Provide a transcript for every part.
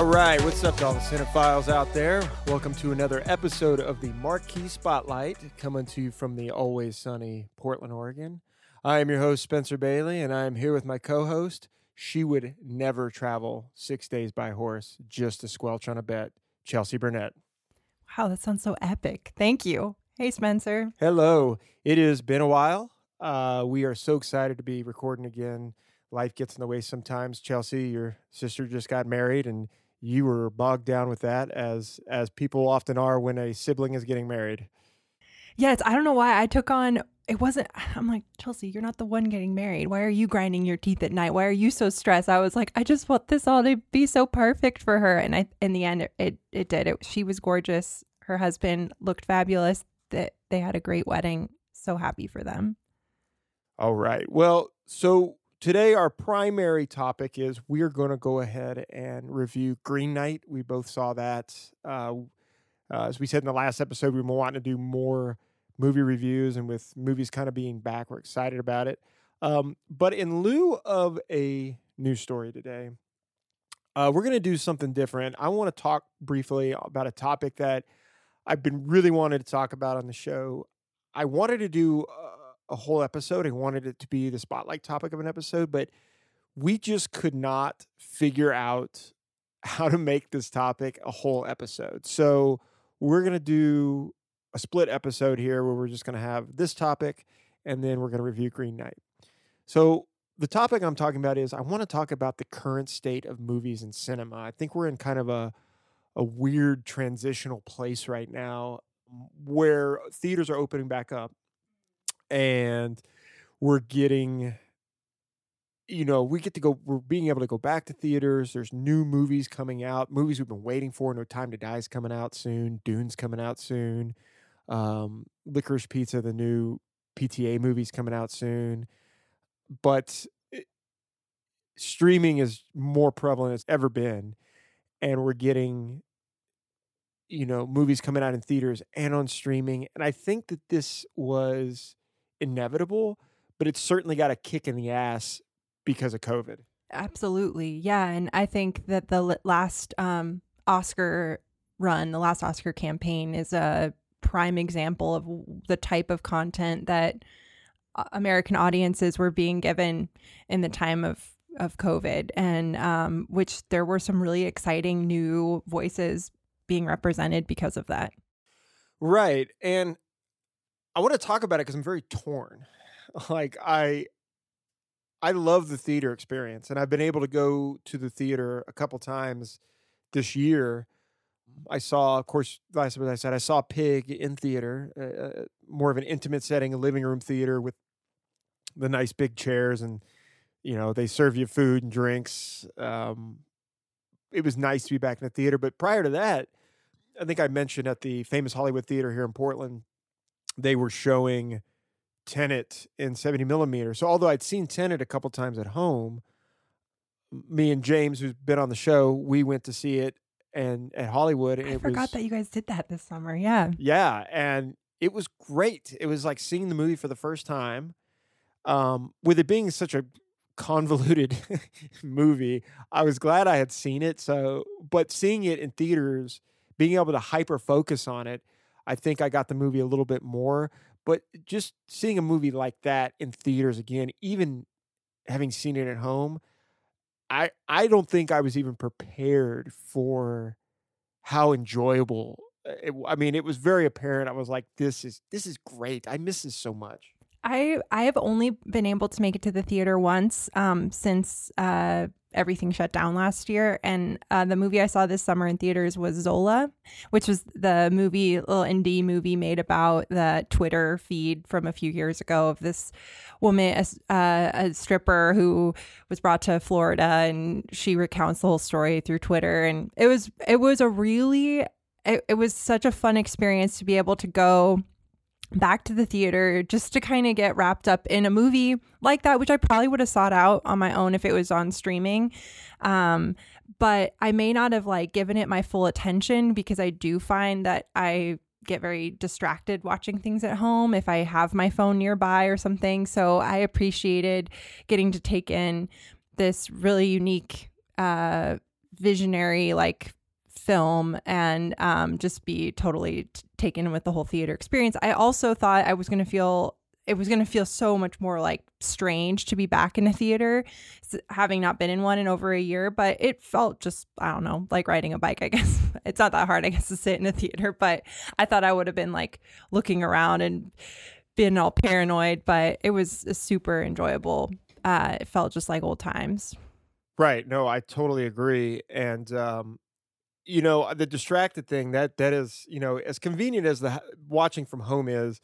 All right, what's up to all the cinephiles out there? Welcome to another episode of the Marquee Spotlight, coming to you from the always sunny Portland, Oregon. I am your host, Spencer Bailey, and I am here with my co host. She would never travel six days by horse just to squelch on a bet, Chelsea Burnett. Wow, that sounds so epic. Thank you. Hey, Spencer. Hello. It has been a while. Uh, we are so excited to be recording again. Life gets in the way sometimes. Chelsea, your sister just got married, and you were bogged down with that, as as people often are when a sibling is getting married. Yes, I don't know why I took on. It wasn't. I'm like Chelsea. You're not the one getting married. Why are you grinding your teeth at night? Why are you so stressed? I was like, I just want this all to be so perfect for her, and I. In the end, it it, it did. It, she was gorgeous. Her husband looked fabulous. That they had a great wedding. So happy for them. All right. Well, so today our primary topic is we're going to go ahead and review Green Knight. We both saw that. Uh, uh, as we said in the last episode, we were wanting to do more movie reviews, and with movies kind of being back, we're excited about it. Um, but in lieu of a news story today, uh, we're going to do something different. I want to talk briefly about a topic that I've been really wanting to talk about on the show. I wanted to do a whole episode. I wanted it to be the spotlight topic of an episode, but we just could not figure out how to make this topic a whole episode. So we're going to do a split episode here where we're just going to have this topic and then we're going to review Green Knight. So the topic I'm talking about is I want to talk about the current state of movies and cinema. I think we're in kind of a a weird transitional place right now where theaters are opening back up and we're getting you know we get to go we're being able to go back to theaters there's new movies coming out movies we've been waiting for no time to die is coming out soon dune's coming out soon um licorice pizza the new pta movies coming out soon but it, streaming is more prevalent as ever been and we're getting you know movies coming out in theaters and on streaming and i think that this was inevitable, but it's certainly got a kick in the ass because of COVID. Absolutely. Yeah. And I think that the last um, Oscar run, the last Oscar campaign is a prime example of the type of content that uh, American audiences were being given in the time of of COVID, and um, which there were some really exciting new voices being represented because of that. Right, and I want to talk about it because I'm very torn. Like I I love the theater experience and I've been able to go to the theater a couple times this year. I saw, of course, last as I said, I saw Pig in theater, uh, uh, more of an intimate setting, a living room theater with the nice big chairs, and you know they serve you food and drinks. Um, it was nice to be back in the theater. But prior to that, I think I mentioned at the famous Hollywood Theater here in Portland, they were showing Tenet in 70 millimeter. So although I'd seen Tenet a couple times at home, me and James, who's been on the show, we went to see it and at Hollywood. And I forgot was, that you guys did that this summer. Yeah. Yeah. And it was great. It was like seeing the movie for the first time. Um, with it being such a convoluted movie, I was glad I had seen it. So, but seeing it in theaters, being able to hyper focus on it, I think I got the movie a little bit more. But just seeing a movie like that in theaters again, even having seen it at home, I I don't think I was even prepared for how enjoyable. Uh, it, I mean, it was very apparent. I was like, "This is this is great. I miss this so much." I I have only been able to make it to the theater once um, since uh, everything shut down last year. And uh, the movie I saw this summer in theaters was Zola, which was the movie, little indie movie made about the Twitter feed from a few years ago of this woman, a, uh, a stripper who was brought to Florida, and she recounts the whole story through Twitter. And it was it was a really it, it was such a fun experience to be able to go back to the theater just to kind of get wrapped up in a movie like that, which I probably would have sought out on my own if it was on streaming. Um, but I may not have like given it my full attention because I do find that I get very distracted watching things at home if I have my phone nearby or something. So I appreciated getting to take in this really unique uh, visionary like film and um, just be totally t- taken with the whole theater experience. I also thought I was going to feel it was going to feel so much more like strange to be back in a theater having not been in one in over a year but it felt just i don't know like riding a bike i guess. It's not that hard i guess to sit in a theater but i thought i would have been like looking around and been all paranoid but it was super enjoyable uh, it felt just like old times. Right. No i totally agree and um you know the distracted thing that that is you know as convenient as the watching from home is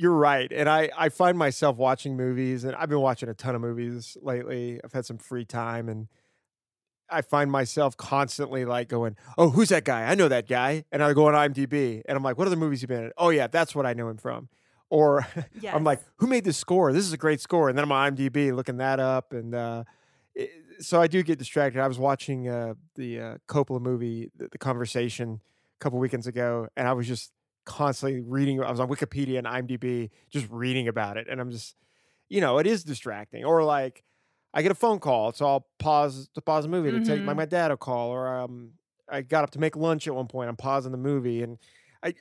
you're right. And I, I find myself watching movies, and I've been watching a ton of movies lately. I've had some free time, and I find myself constantly like going, Oh, who's that guy? I know that guy. And I go on IMDb, and I'm like, What other movies you been in? Oh, yeah, that's what I know him from. Or yes. I'm like, Who made this score? This is a great score. And then I'm on IMDb looking that up. And uh, it, so I do get distracted. I was watching uh, the uh, Coppola movie, the, the Conversation, a couple weekends ago, and I was just constantly reading. I was on Wikipedia and IMDb, just reading about it, and I'm just, you know, it is distracting. Or like, I get a phone call, so I'll pause to pause the movie mm-hmm. to take my, mm-hmm. my dad a call, or um, I got up to make lunch at one point. I'm pausing the movie, and I,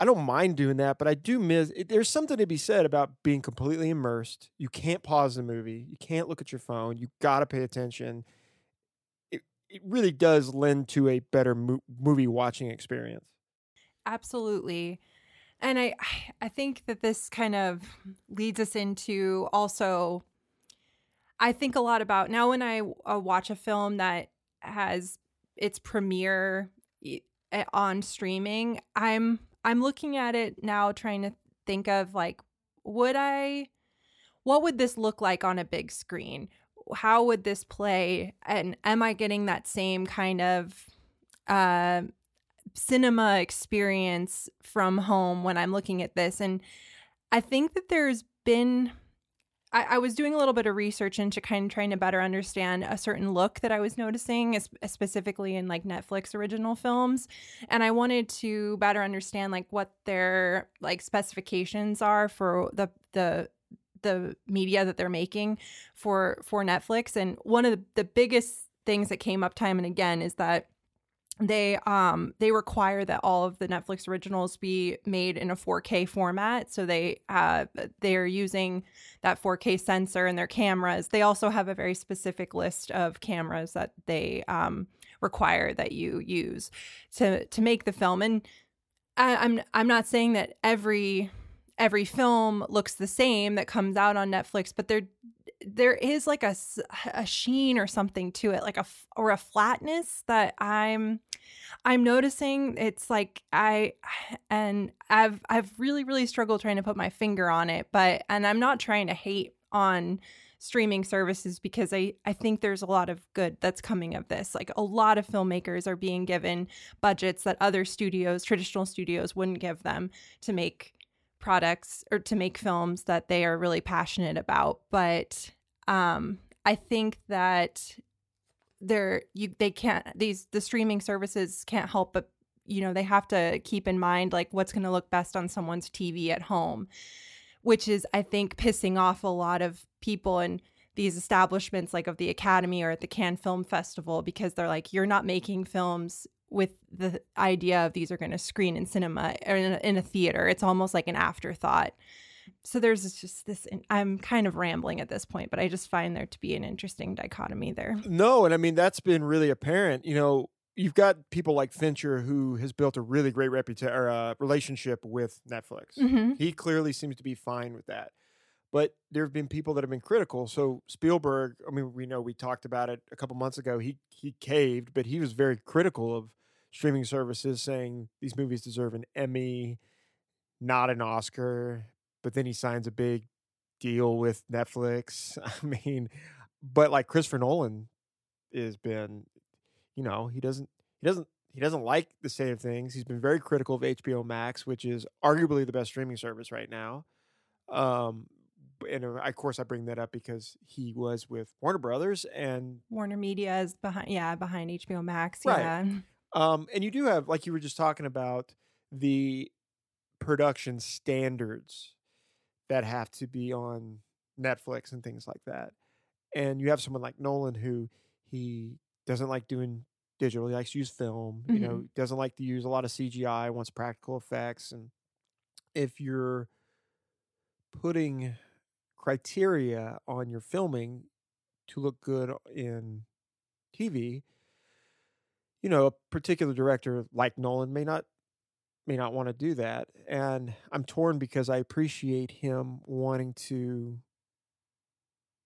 I don't mind doing that, but I do miss. It, there's something to be said about being completely immersed. You can't pause the movie. You can't look at your phone. You got to pay attention. It it really does lend to a better mo- movie watching experience. Absolutely. And I I think that this kind of leads us into also I think a lot about now when I uh, watch a film that has its premiere on streaming, I'm I'm looking at it now trying to think of like would I what would this look like on a big screen? How would this play and am I getting that same kind of uh cinema experience from home when I'm looking at this. And I think that there's been I, I, was doing a little bit of research into kind of trying to better understand a certain look that I was noticing, specifically in like Netflix original films, and I wanted to better understand like what their like specifications are for the the the media that they're making for for Netflix. And one of the, the biggest things that came up time and again is that they um they require that all of the Netflix originals be made in a 4K format. So they uh they're using that 4K sensor in their cameras. They also have a very specific list of cameras that they um require that you use to to make the film. And I, I'm I'm not saying that every every film looks the same that comes out on Netflix but they're there is like a, a sheen or something to it like a or a flatness that i'm i'm noticing it's like i and i've i've really really struggled trying to put my finger on it but and i'm not trying to hate on streaming services because I, I think there's a lot of good that's coming of this. Like a lot of filmmakers are being given budgets that other studios, traditional studios, wouldn't give them to make products or to make films that they are really passionate about. But um, I think that they're you they can't these the streaming services can't help but you know they have to keep in mind like what's going to look best on someone's TV at home, which is I think pissing off a lot of people and these establishments like of the Academy or at the Cannes Film Festival because they're like you're not making films with the idea of these are going to screen in cinema or in a, in a theater. It's almost like an afterthought. So there's just this. I'm kind of rambling at this point, but I just find there to be an interesting dichotomy there. No, and I mean that's been really apparent. You know, you've got people like Fincher who has built a really great reputation or uh, relationship with Netflix. Mm-hmm. He clearly seems to be fine with that. But there have been people that have been critical. So Spielberg, I mean, we know we talked about it a couple months ago. He he caved, but he was very critical of streaming services, saying these movies deserve an Emmy, not an Oscar. But then he signs a big deal with Netflix. I mean, but like Christopher Nolan has been, you know, he doesn't he doesn't he doesn't like the state of things. He's been very critical of HBO Max, which is arguably the best streaming service right now. Um, and uh, of course, I bring that up because he was with Warner Brothers and Warner Media is behind, yeah, behind HBO Max, right. yeah. Um, and you do have, like you were just talking about, the production standards that have to be on Netflix and things like that. And you have someone like Nolan who he doesn't like doing digital. He likes to use film. You know, Mhm. doesn't like to use a lot of CGI. Wants practical effects. And if you're putting criteria on your filming to look good in TV, you know, a particular director like Nolan may not may not want to do that. And I'm torn because I appreciate him wanting to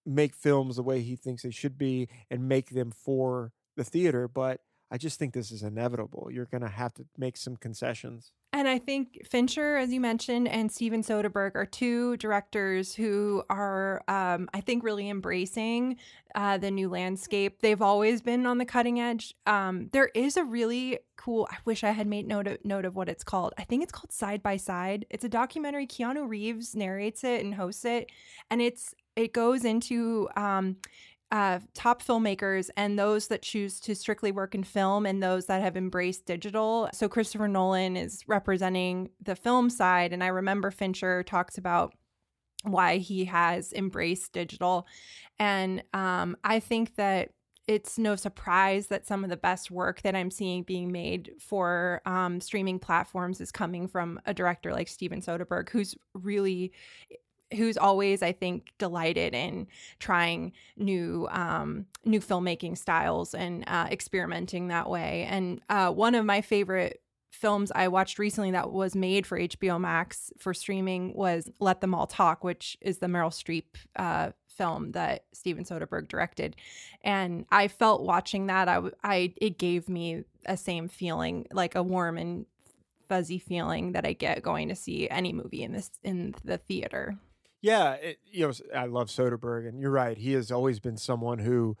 make films the way he thinks they should be and make them for the theater, but I just think this is inevitable. You're going to have to make some concessions. And I think Fincher, as you mentioned, and Steven Soderbergh are two directors who are, um, I think, really embracing uh, the new landscape. They've always been on the cutting edge. Um, there is a really cool. I wish I had made note of, note of what it's called. I think it's called Side by Side. It's a documentary. Keanu Reeves narrates it and hosts it, and it's it goes into um, uh, top filmmakers and those that choose to strictly work in film and those that have embraced digital. So Christopher Nolan is representing the film side. And I remember Fincher talks about why he has embraced digital. And um, I think that it's no surprise that some of the best work that I'm seeing being made for um, streaming platforms is coming from a director like Steven Soderbergh, who's really who's always i think delighted in trying new um, new filmmaking styles and uh, experimenting that way. And uh, one of my favorite films i watched recently that was made for hbo max for streaming was let them all talk which is the meryl streep uh, film that steven soderbergh directed. And i felt watching that I, I it gave me a same feeling like a warm and fuzzy feeling that i get going to see any movie in this in the theater Yeah, it, you know, I love Soderbergh, and you're right. He has always been someone who,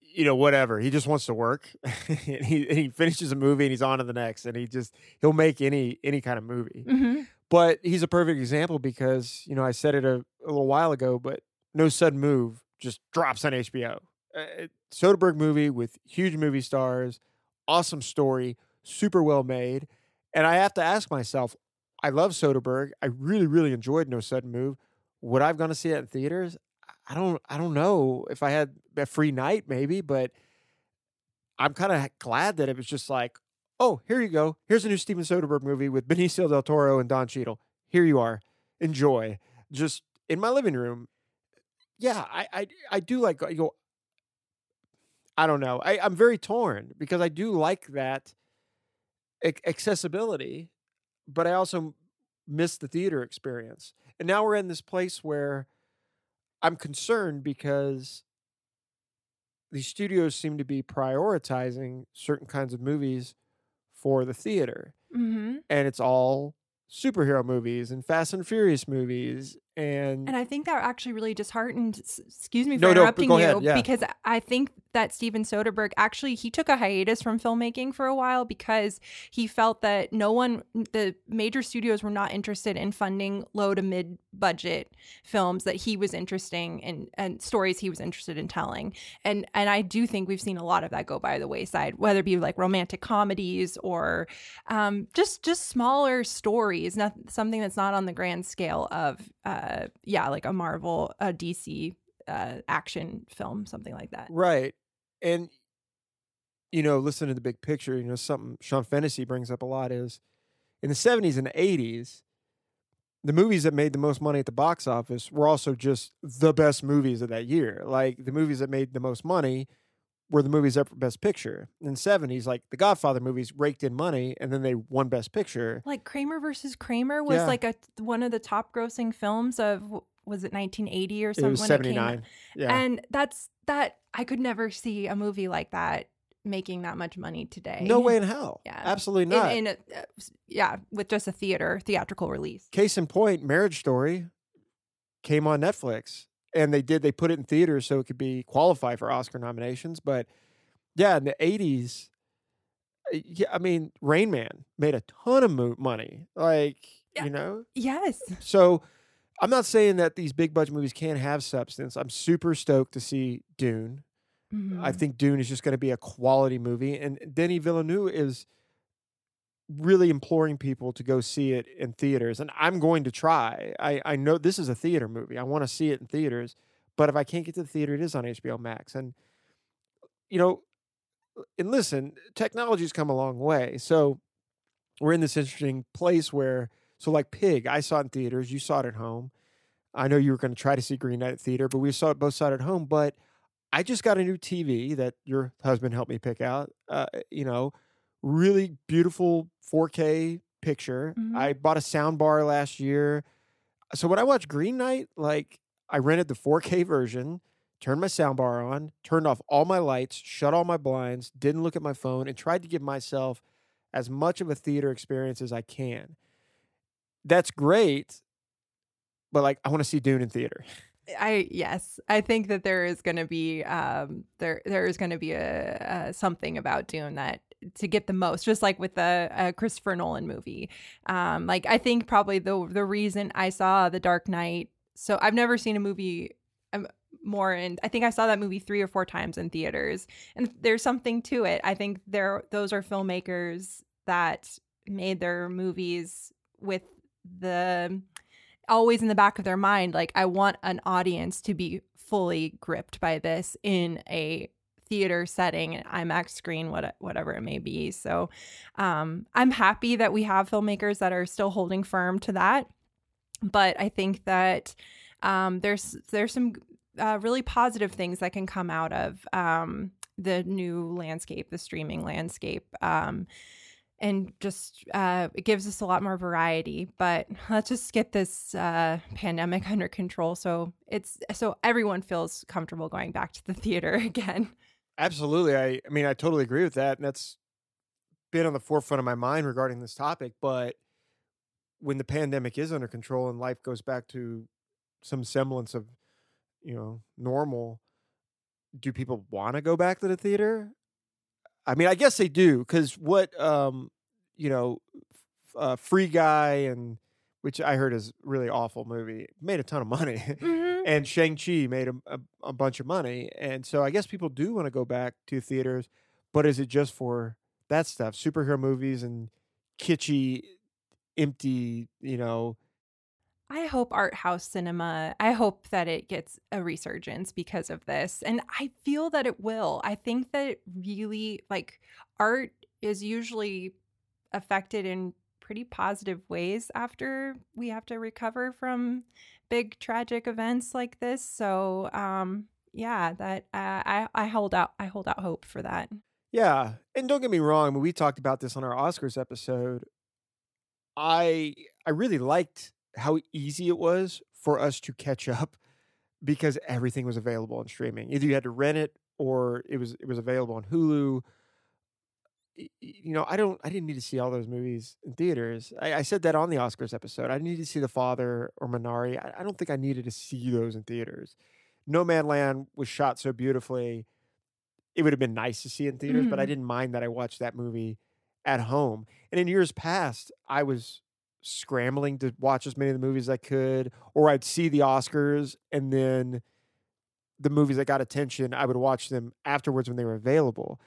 you know, whatever he just wants to work. and he and he finishes a movie and he's on to the next, and he just he'll make any any kind of movie. mm-hmm. But he's a perfect example because you know I said it a, a little while ago, but no sudden move just drops on HBO. Uh, Soderbergh movie with huge movie stars, awesome story, super well made, and I have to ask myself, I love Soderbergh. I really, really enjoyed No Sudden Move. Would I have gone to see it in theaters? I don't. I don't know if I had a free night, maybe. But I'm kind of glad that it was just like, oh, here you go. Here's a new Steven Soderbergh movie with Benicio del Toro and Don Cheadle. Here you are. Enjoy. Just in my living room. Yeah, I, I, I do like. Uh, you know, I don't know. I, I'm very torn because I do like that accessibility but I also miss the theater experience. And now we're in this place where I'm concerned because these studios seem to be prioritizing certain kinds of movies for the theater. Mm-hmm. And it's all superhero movies and Fast and Furious movies and, And I think that actually really disheartened. Excuse me for No, no, interrupting go you, ahead, yeah. because I think that Steven Soderbergh actually he took a hiatus from filmmaking for a while because he felt that no one, the major studios were not interested in funding low to mid budget films that he was interesting in and stories he was interested in telling. And and I do think we've seen a lot of that go by the wayside, whether it be like romantic comedies or um, just just smaller stories, not something that's not on the grand scale of uh, yeah, like a Marvel, a DC uh, action film, something like that. right. And you know, listen to the big picture, you know, something Sean Fennessy brings up a lot is in the 70s and the 80s, the movies that made the most money at the box office were also just the best movies of that year. Like the movies that made the most money were the movies up for Best Picture. In the 70s, like the Godfather movies raked in money and then they won Best Picture. Like Kramer versus Kramer was Yeah. like a one of the top grossing films of was it 1980 or It something? was it came 79. out? yeah. And that's that I could never see a movie like that making that much money today. no way in hell. Yeah. Absolutely In, not. in a, uh, yeah, with just a theater theatrical release. Case in point, Marriage Story came on Netflix and they did they put it in theaters so it could be qualify for Oscar nominations. But yeah, in the eighties, yeah, I mean, Rain Man made a ton of mo- money. Like Yeah. you know, Yes. so I'm not saying that these big budget movies can't have substance. I'm super stoked to see Dune. I Mhm. think Dune is just going to be a quality movie, and Denis Villeneuve is really imploring people to go see it in theaters, and I'm going to try. I I know this is a theater movie. I want to see it in theaters, but if I can't get to the theater, it is on HBO Max. And you know, and listen, technology's come a long way. So we're in this interesting place where, so like Pig, I saw it in theaters, you saw it at home. I know you were going to try to see Green Knight at theater, but we saw it both saw it at home. But I just got a new TV that your husband helped me pick out. Uh, you know, really beautiful 4K picture. Mhm. I bought a sound bar last year. So when I watched Green Knight, like I rented the 4K version, turned my sound bar on, turned off all my lights, shut all my blinds, didn't look at my phone, and tried to give myself as much of a theater experience as I can. That's great, but like I want to see Dune in theater. I yes, I think that there is going to be um there there is going to be a, a something about Dune that to get the most, just like with the uh, Christopher Nolan movie. Um, like I think probably the the reason I saw The Dark Knight, so I've never seen a movie um, more, and I think I saw that movie three or four times in theaters, and there's something to it. I think there those are filmmakers that made their movies with the always in the back of their mind like i want an audience to be fully gripped by this in a theater setting imax screen what, whatever it may be so um, i'm happy that we have filmmakers that are still holding firm to that but i think that um, there's there's some uh, really positive things that can come out of um, the new landscape the streaming landscape um, and just uh, it gives us a lot more variety. But let's just get this uh, pandemic under control, so it's so everyone feels comfortable going back to the theater again. Absolutely. I, I mean, I totally agree with that. And that's been on the forefront of my mind regarding this topic. But when the pandemic is under control and life goes back to some semblance of, you know, normal, do people want to go back to the theater? I mean, I guess they do because what, um, you know, uh, Free Guy and which I heard is really awful movie, made a ton of money. Mm-hmm. and Shang Chi made a, a, a bunch of money, and so I guess people do want to go back to theaters, but is it just for that stuff, superhero movies and kitschy, empty, you know? I hope art house cinema, I hope that it gets a resurgence because of this. And I feel that it will. I think that really, like, art is usually affected in pretty positive ways after we have to recover from big tragic events like this. So, um, yeah, that uh, I I hold out I hold out hope for that. Yeah, and don't get me wrong. We talked about this on our Oscars episode. I I really liked how easy it was for us to catch up because everything was available on streaming. Either you had to rent it or it was it was available on Hulu. You know, I don't I didn't need to see all those movies in theaters. I, I said that on the Oscars episode. I needed to see The Father or Minari. I, I don't think I needed to see those in theaters. Nomadland was shot so beautifully. It would have been nice to see in theaters, but I Mhm. didn't mind that I watched that movie at home. And in years past, I was scrambling to watch as many of the movies as I could, or I'd see the Oscars and then the movies that got attention, I would watch them afterwards when they were available.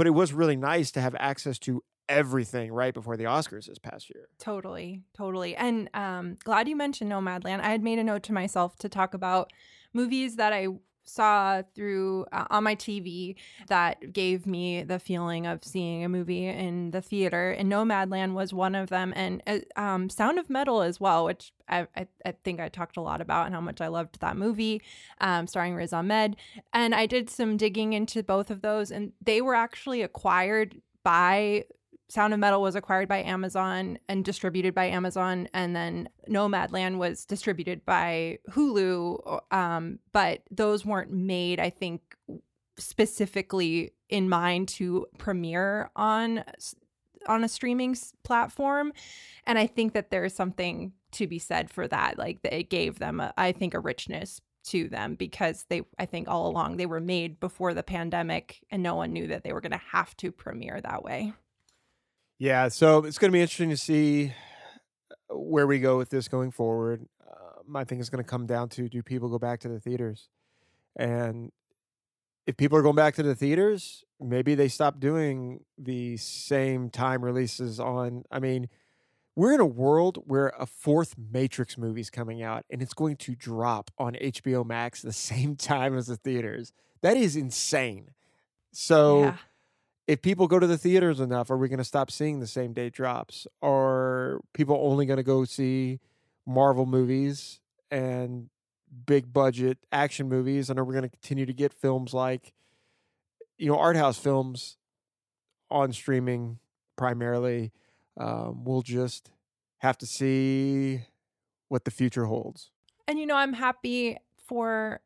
But it was really nice to have access to everything right before the Oscars this past year. Totally, totally. And um glad you mentioned Nomadland. I had made a note to myself to talk about movies that I saw through uh, on my TV that gave me the feeling of seeing a movie in the theater and Nomadland was one of them and uh, um Sound of Metal as well which I, I, I think I talked a lot about and how much I loved that movie um, starring Riz Ahmed and I did some digging into both of those and they were actually acquired by Sound of Metal was acquired by Amazon and distributed by Amazon, and then Nomadland was distributed by Hulu. Um, but those weren't made, I think, specifically in mind to premiere on on a streaming platform. And I think that there's something to be said for that. Like it gave them, a, I think, a richness to them because they, I think, all along they were made before the pandemic, and no one knew that they were going to have to premiere that way. Yeah, so it's going to be interesting to see uh, where we go with this going forward. Um, I think it's going to come down to do people go back to the theaters? And if people are going back to the theaters, maybe they stop doing the same time releases on. I mean, we're in a world where a fourth Matrix movie is coming out and it's going to drop on HBO Max the same time as the theaters. That is insane. So Yeah. If people go to the theaters enough, are we going to stop seeing the same day drops? Are people only going to go see Marvel movies and big budget action movies? And are we going to continue to get films like, you know, art house films on streaming primarily? Um, we'll just have to see what the future holds. And you know, I'm happy for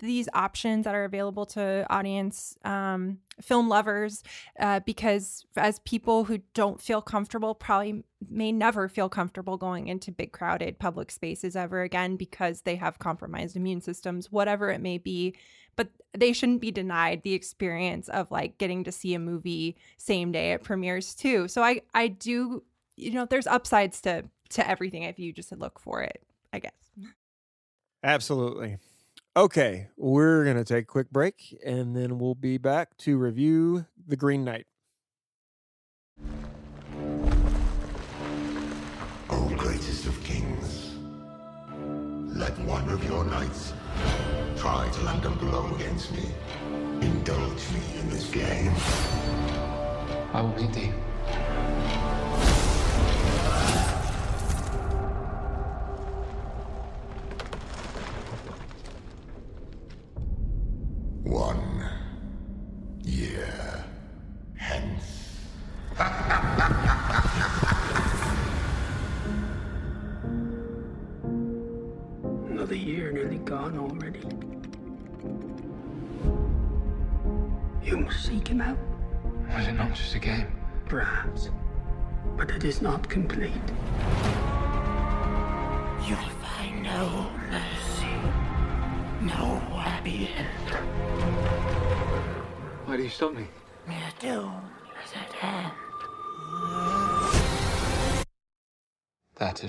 these options that are available to audience um, film lovers uh, because as people who don't feel comfortable probably may never feel comfortable going into big crowded public spaces ever again because they have compromised immune systems whatever it may be. But they shouldn't be denied the experience of like getting to see a movie same day it premieres too. So i i do you know there's upsides to to everything if you just look for it i guess. Absolutely. Okay, we're going to take a quick break and then we'll be back to review The Green Knight. O greatest of kings, let one of your knights try to land a blow against me. Indulge me in this game. I will meet thee.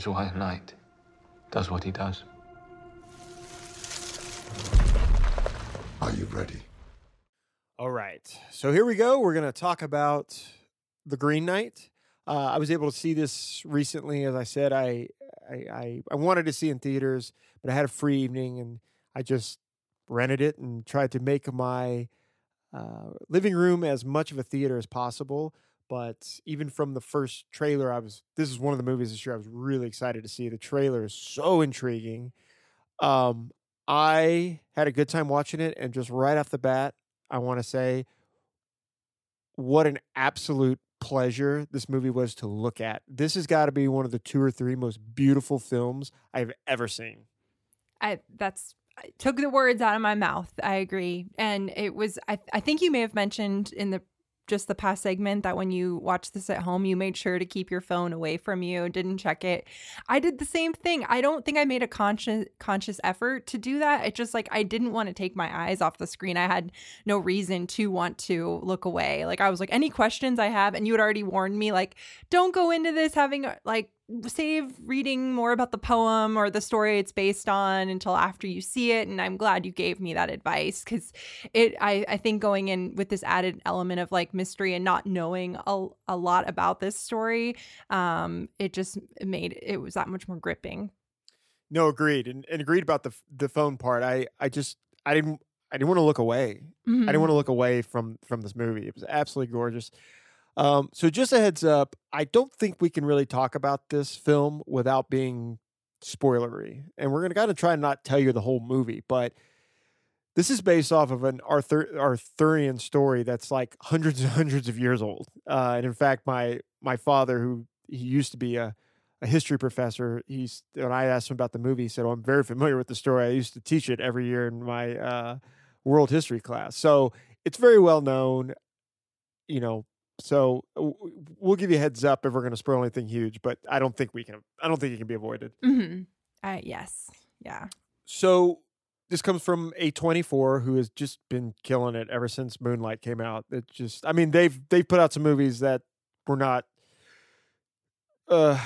Is why a knight does what he does. Are you ready? All right. So here we go. We're going to talk about The Green Knight. Uh, I was able to see this recently. As I said, I, I, I, I wanted to see in theaters, but I had a free evening and I just rented it and tried to make my uh, living room as much of a theater as possible. But even from the first trailer, I was this is one of the movies this year I was really excited to see. The trailer is so intriguing. Um, I had a good time watching it, and just right off the bat, I want to say what an absolute pleasure this movie was to look at. This has got to be one of the two or three most beautiful films I've ever seen. I that's I took the words out of my mouth. I agree. And it was I I think you may have mentioned in the just the past segment that when you watch this at home, you made sure to keep your phone away from you, didn't check it. I did the same thing. I don't think I made a conscious conscious effort to do that. It just like I didn't want to take my eyes off the screen. I had no reason to want to look away. Like I was like any questions I have and you had already warned me like don't go into this having like save reading more about the poem or the story it's based on until after you see it and i'm glad you gave me that advice because it I, I think going in with this added element of like mystery and not knowing a, a lot about this story um it just made it was that much more gripping No, agreed, and, and agreed about the the phone part. I I just I didn't I didn't want to look away. I didn't want to look away from from this movie. It was absolutely gorgeous. Um, so just a heads up, I don't think we can really talk about this film without being spoilery, and we're gonna kind of try and not tell you the whole movie, but this is based off of an Arthur Arthurian story that's like hundreds and hundreds of years old. Uh, and in fact, my my father, who he used to be a a history professor, he's when I asked him about the movie, he said, "Oh, I'm very familiar with the story. I used to teach it every year in my uh, world history class, so it's very well known." You know, so we'll give you a heads up if we're going to spoil anything huge, but I don't think we can. I don't think it can be avoided. hmm uh, yes yeah So this comes from A24 who has just been killing it ever since Moonlight came out. It just I mean they've they've put out some movies that were not uh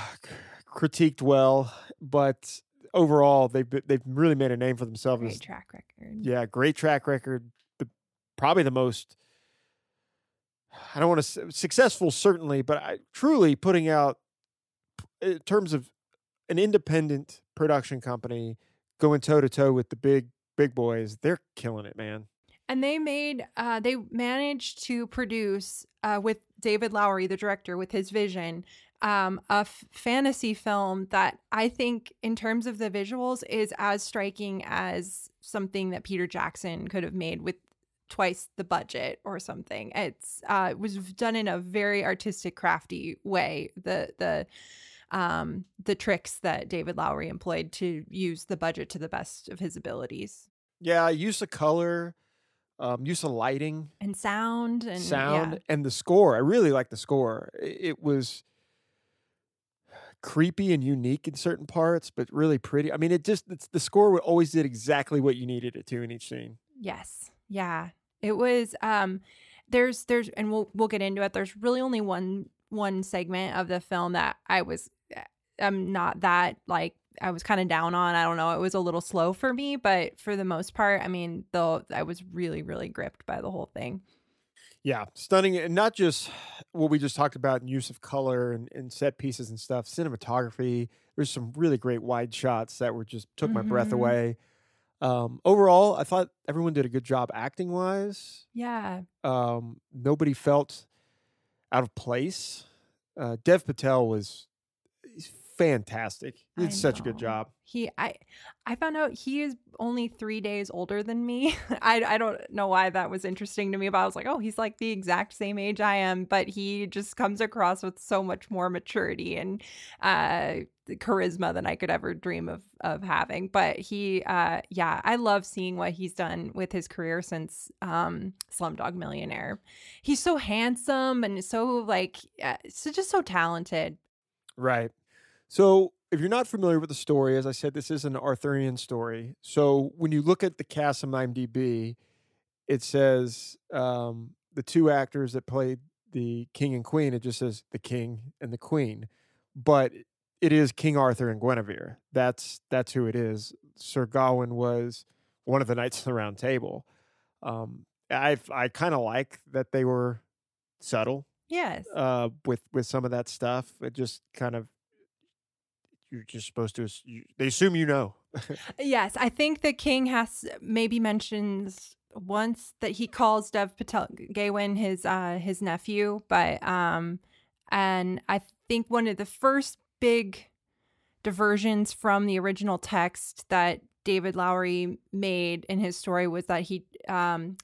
critiqued well, but overall they've they've really made a name for themselves. great track record yeah, great track record. The probably the most I don't want to say successful certainly, but I truly putting out in terms of an independent production company going toe to toe with the big big boys, they're killing it, man. and they made uh they managed to produce uh with David Lowery the director with his vision um a f- fantasy film that I think in terms of the visuals is as striking as something that Peter Jackson could have made with twice the budget or something it's uh it was done in a very artistic crafty way the the um the tricks that David Lowery employed to use the budget to the best of his abilities Yeah, use of color, um, use of lighting, and sound and sound, yeah. and the score. I really like the score. It was creepy and unique in certain parts, but really pretty. I mean, it just it's, the score always did exactly what you needed it to in each scene. Yes. Yeah. It was um there's there's and we'll we'll get into it. There's really only one one segment of the film that I was I'm not that like I was kind of down on. I don't know. It was a little slow for me, but for the most part, I mean, though I was really really gripped by the whole thing. Yeah, stunning, and not just what we just talked about in use of color and, and set pieces and stuff. Cinematography. There's some really great wide shots that were just took my breath Mhm. away. Um, overall, I thought everyone did a good job acting wise. Yeah. Um, nobody felt out of place. Uh, Dev Patel was he's fantastic. He did such a good job. He I I found out he is only three days older than me. I I don't know why that was interesting to me, but I was like, oh, he's like the exact same age I am, but he just comes across with so much more maturity and uh charisma than I could ever dream of of having. But he uh yeah, I love seeing what he's done with his career since um Slumdog Millionaire. He's so handsome and so like so just so talented. Right. So, if you're not familiar with the story, as I said, this is an Arthurian story. So, when you look at the cast on IMDb, it says um, the two actors that played the king and queen. It just says the king and the queen, but it is King Arthur and Guinevere. That's that's who it is. Sir Gawain was one of the knights of the Round Table. Um, I I kind of like that they were subtle Yes. uh, with with some of that stuff. It just kind of you're just supposed to. You, they assume you know. Yes, I think the king has maybe mentions once that he calls Dev Patel Gawain his uh his nephew, but um and I think one of the first big diversions from the original text that David Lowery made in his story was that he um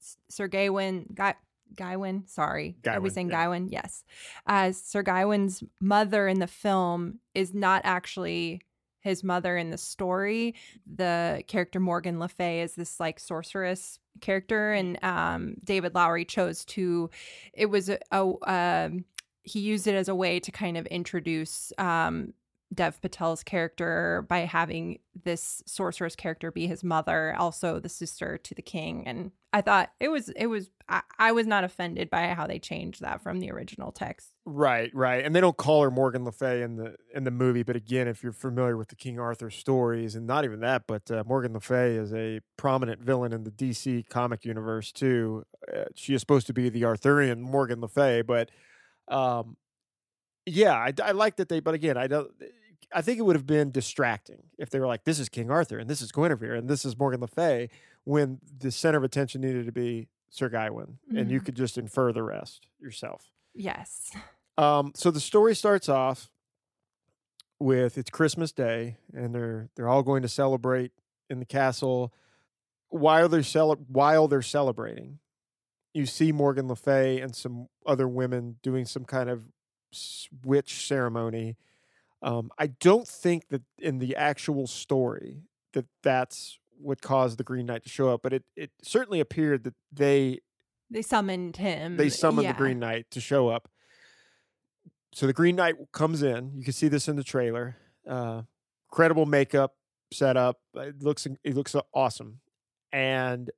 S- Sir Gawain Guy Gawain, sorry. Are we saying yeah. Gawain? Yes. Uh, Sir Gawain's mother in the film is not actually his mother in the story. The character Morgan Le Fay is this like sorceress character, and um, David Lowery chose to. It was a, a um, he used it as a way to kind of introduce um, Dev Patel's character by having this sorceress character be his mother, also the sister to the king. And I thought it was it was I, I was not offended by how they changed that from the original text. Right, right. And they don't call her Morgan Le Fay in the in the movie, but again, if you're familiar with the King Arthur stories, and not even that, but uh, Morgan Le Fay is a prominent villain in the DC comic universe too. Uh, she is supposed to be the Arthurian Morgan Le Fay, but um, yeah, I, I like that they. But again, I don't. I think it would have been distracting if they were like, "This is King Arthur, and this is Guinevere, and this is Morgan Le Fay," when the center of attention needed to be Sir Gawain, and you Mhm. could just infer the rest yourself. Yes. Um, so the story starts off with it's Christmas Day, and they're they're all going to celebrate in the castle. While they're cele- while they're celebrating, you see Morgan Le Fay and some other women doing some kind of witch ceremony. Um, I don't think that in the actual story that that's what caused the Green Knight to show up, but it it certainly appeared that they They summoned him. they summoned Yeah. the Green Knight to show up. So the Green Knight comes in. You can see this in the trailer. Uh, credible makeup setup. It looks it looks awesome. And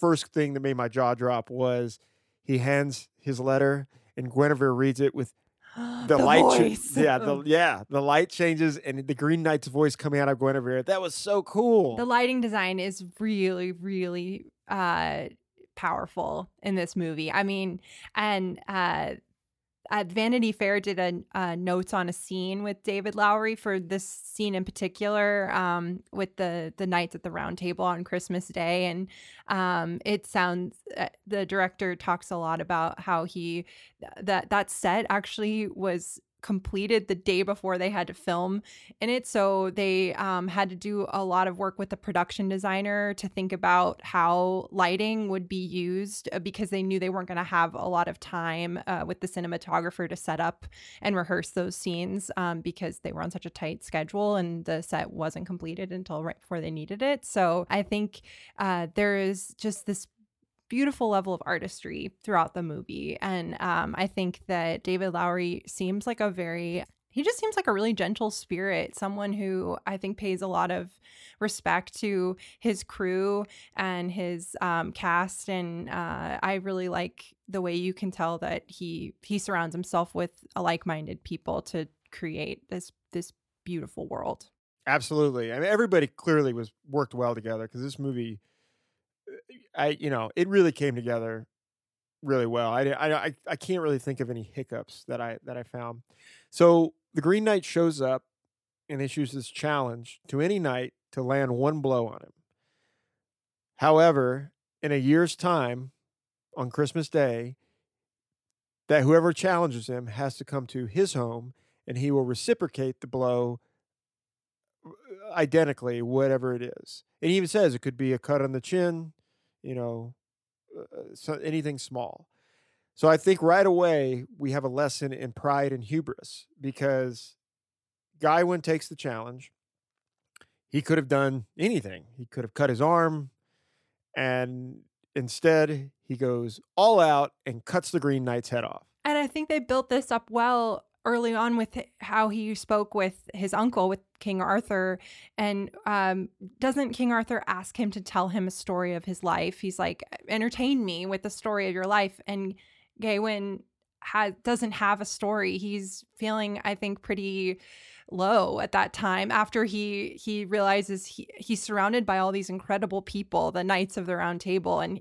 first thing that made my jaw drop was he hands his letter and Guinevere reads it with the, light. cha- yeah, the yeah the light changes and the Green Knight's voice coming out of Guinevere. That was so cool. The lighting design is really, really uh powerful in this movie. I mean, and uh at Vanity Fair did a uh, notes on a scene with David Lowery for this scene in particular, um, with the the knights at the round table on Christmas Day, and um, it sounds uh, the director talks a lot about how he that that set actually was completed the day before they had to film in it. So they um, had to do a lot of work with the production designer to think about how lighting would be used uh, because they knew they weren't going to have a lot of time uh, with the cinematographer to set up and rehearse those scenes um, because they were on such a tight schedule and the set wasn't completed until right before they needed it. So I think uh, there is just this beautiful level of artistry throughout the movie. And um, I think that David Lowery seems like a very he just seems like a really gentle spirit, someone who I think pays a lot of respect to his crew and his um, cast, and uh, I really like the way you can tell that he he surrounds himself with like-minded people to create this this beautiful world. Absolutely. I mean, everybody clearly was worked well together because this movie I you know it really came together really well. I, I I can't really think of any hiccups that I that I found. So the Green Knight shows up and issues this challenge to any knight to land one blow on him. However, in a year's time, on Christmas Day, that whoever challenges him has to come to his home and he will reciprocate the blow uh, identically, whatever it is. And he even says it could be a cut on the chin, you know, uh, uh, so anything small. So I think right away we have a lesson in pride and hubris because Gaiwain takes the challenge. He could have done anything. He could have cut his arm, and instead he goes all out and cuts the Green Knight's head off. And I think they built this up well early on with how he spoke with his uncle, with King Arthur. And um, doesn't King Arthur ask him to tell him a story of his life? He's like, entertain me with the story of your life. And Gaiwain has doesn't have a story. He's feeling, I think, pretty low at that time after he he realizes he he's surrounded by all these incredible people the knights of the round table and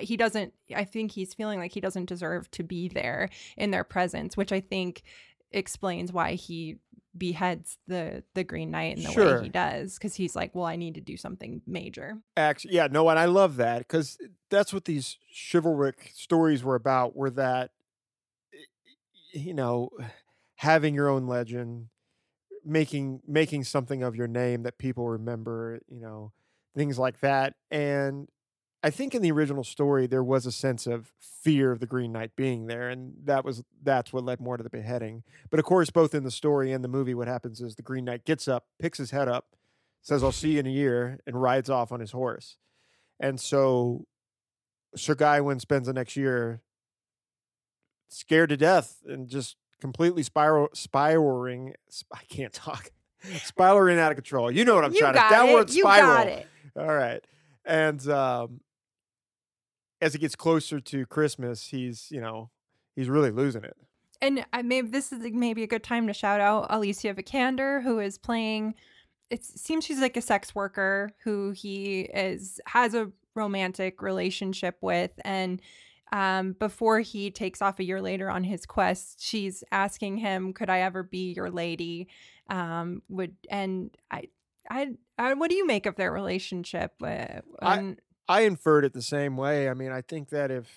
he doesn't i think he's feeling like he doesn't deserve to be there in their presence which i think explains why he beheads the the green knight in the Sure. way he does because he's like well i need to do something major Actually, yeah, no, and I love that because that's what these chivalric stories were about. Were that, eh, you know, having your own legend, making making something of your name that people remember, you know, things like that. And I think in the original story there was a sense of fear of the Green Knight being there, and that was that's what led more to the beheading. But of course, both in the story and the movie, what happens is the Green Knight gets up, picks his head up, says, I'll see you in a year, and rides off on his horse. And so Sir Gawain spends the next year scared to death and just completely spiral spiraling. I can't talk. Spiraling out of control. You know what I'm you trying to downward it. You spiral. got it. All right. And um, as it gets closer to Christmas, he's, you know, he's really losing it. And I maybe this is maybe a good time to shout out Alicia Vikander, who is playing. It seems she's like a sex worker who he is has a romantic relationship with, and um, before he takes off a year later on his quest, she's asking him, "Could I ever be your lady?" Um, would and I, I, I what do you make of their relationship? Uh, I- I inferred it the same way. I mean, I think that if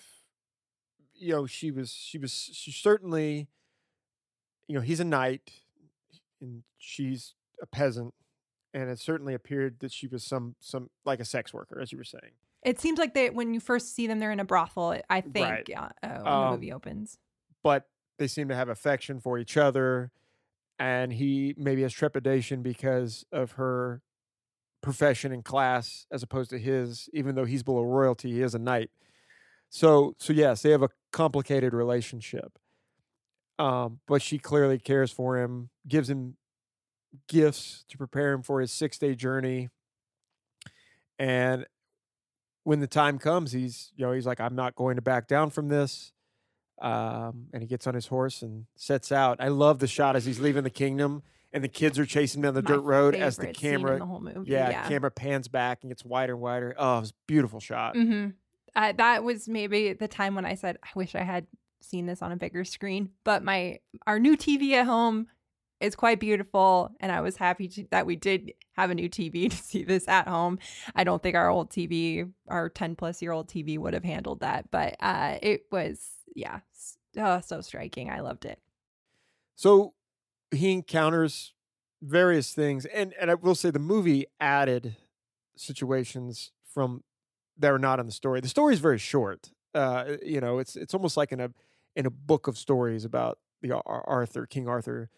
you know, she was she was she certainly you know, he's a knight and she's a peasant and it certainly appeared that she was some some like a sex worker as you were saying. It seems like they when you first see them, they're in a brothel. I think Right. uh, when Um, the movie opens. But they seem to have affection for each other and he maybe has trepidation because of her profession and class as opposed to his even though he's below royalty he is a knight so so yes they have a complicated relationship um but she clearly cares for him gives him gifts to prepare him for his six day journey and when the time comes he's you know he's like i'm not going to back down from this um and he gets on his horse and sets out i love the shot as he's leaving the kingdom and the kids are chasing him down the My dirt road as the favorite scene in camera the whole movie. yeah, yeah. camera pans back and gets wider and wider. Oh, it was beautiful shot. Mm-hmm. Uh, that was maybe the time when I said, I wish I had seen this on a bigger screen. But my our new TV at home is quite beautiful, and I was happy to, that we did have a new TV to see this at home. I don't think our old TV, our ten plus year old TV, would have handled that, but uh, it was yeah, oh, so striking. I loved it. So he encounters various things, and and I will say the movie added situations from that are not in the story. The story is very short. Uh, you know, it's it's almost like in a in a book of stories about the Ar- Arthur King Arthur.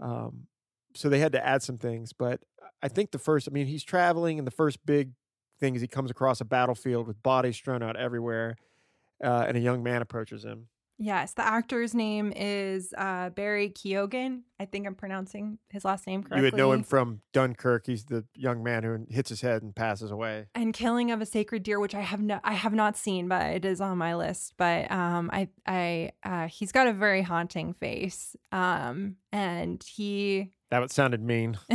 Um, so they had to add some things, but I think the first. I mean, he's traveling, and the first big thing is he comes across a battlefield with bodies strewn out everywhere, uh, and a young man approaches him. Yes, the actor's name is uh, Barry Keoghan. I think I'm pronouncing his last name correctly. You would know him from Dunkirk. He's the young man who hits his head and passes away. and Killing of a Sacred Deer, which I have no, I have not seen, but it is on my list. But um, I, I, uh, he's got a very haunting face. Um, and he, That would sounded mean.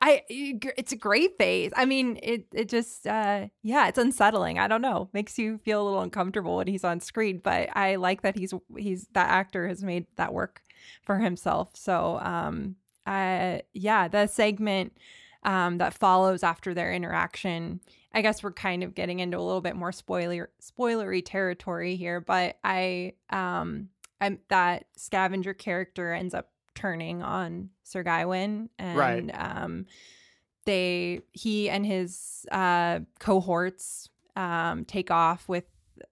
I, it's a great face. I mean, it, it just, uh, yeah, it's unsettling. I don't know, makes you feel a little uncomfortable when he's on screen. But I like that he's, he's that actor has made that work for himself. So, um, uh, yeah, the segment um, that follows after their interaction. I guess we're kind of getting into a little bit more spoiler spoilery territory here, but I um I'm that scavenger character ends up turning on Sir Gawain and Right. um they he and his uh cohorts um take off with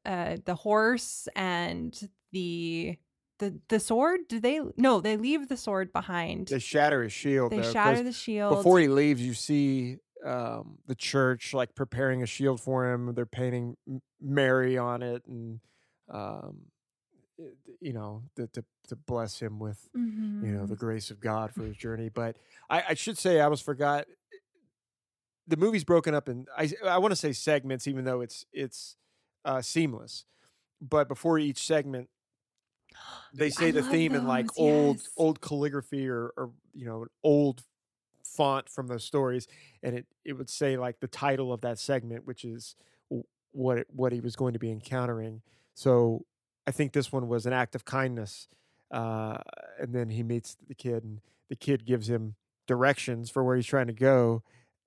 uh the horse and the the the sword do they no they leave the sword behind They shatter his shield. they though, shatter the shield Before he leaves, you see um, the church like preparing a shield for him. They're painting Mary on it, and um, you know to, to to bless him with you know the grace of God for his journey. But I, I should say I almost forgot. The movie's broken up in I I want to say segments, even though it's it's uh, seamless. But before each segment, they say I the theme in like those, old yes. old calligraphy or or you know an old font from those stories, and it it would say like the title of that segment, which is what it, what he was going to be encountering. So I think this one was an act of kindness, uh, and then he meets the kid, and the kid gives him directions for where he's trying to go,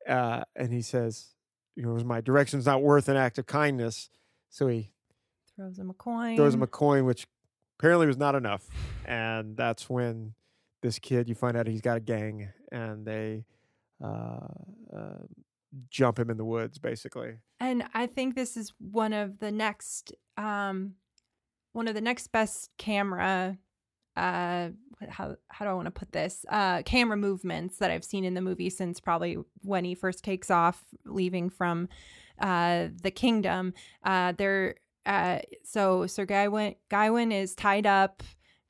uh, and he says, "You know, my directions not worth an act of kindness." So he throws him a coin throws him a coin, which apparently was not enough. And that's when this kid, you find out he's got a gang, and they uh, uh, jump him in the woods, basically. And I think this is one of the next um one of the next best camera uh how how do I want to put this? Uh camera movements that I've seen in the movie since probably when he first takes off leaving from uh the kingdom. Uh they're uh so Sir Gawain Gawain is tied up,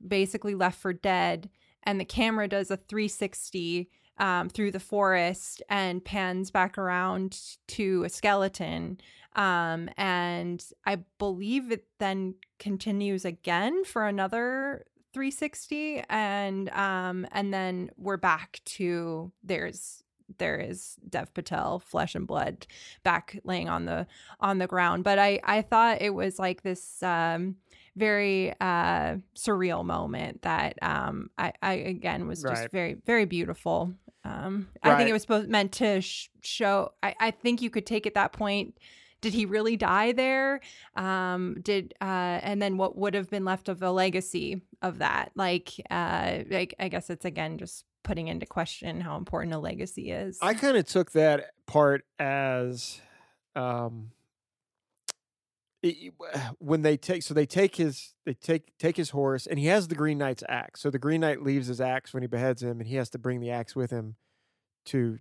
basically left for dead, and the camera does a 360 um, through the forest and pans back around to a skeleton. Um, and I believe it then continues again for another 360 and um and then we're back to there's there is Dev Patel flesh and blood back laying on the on the ground. But I I thought it was like this um very uh surreal moment that um I I again was just Right. very very beautiful. Um I think it was supposed meant to sh- show I I think you could take at that point did he really die there? Um did uh and then what would have been left of a legacy of that? Like uh like I guess it's again just putting into question how important a legacy is. I kind of took that part as um when they take so they take his they take take his horse and he has the green knight's axe. So the green knight leaves his axe when he beheads him and he has to bring the axe with him to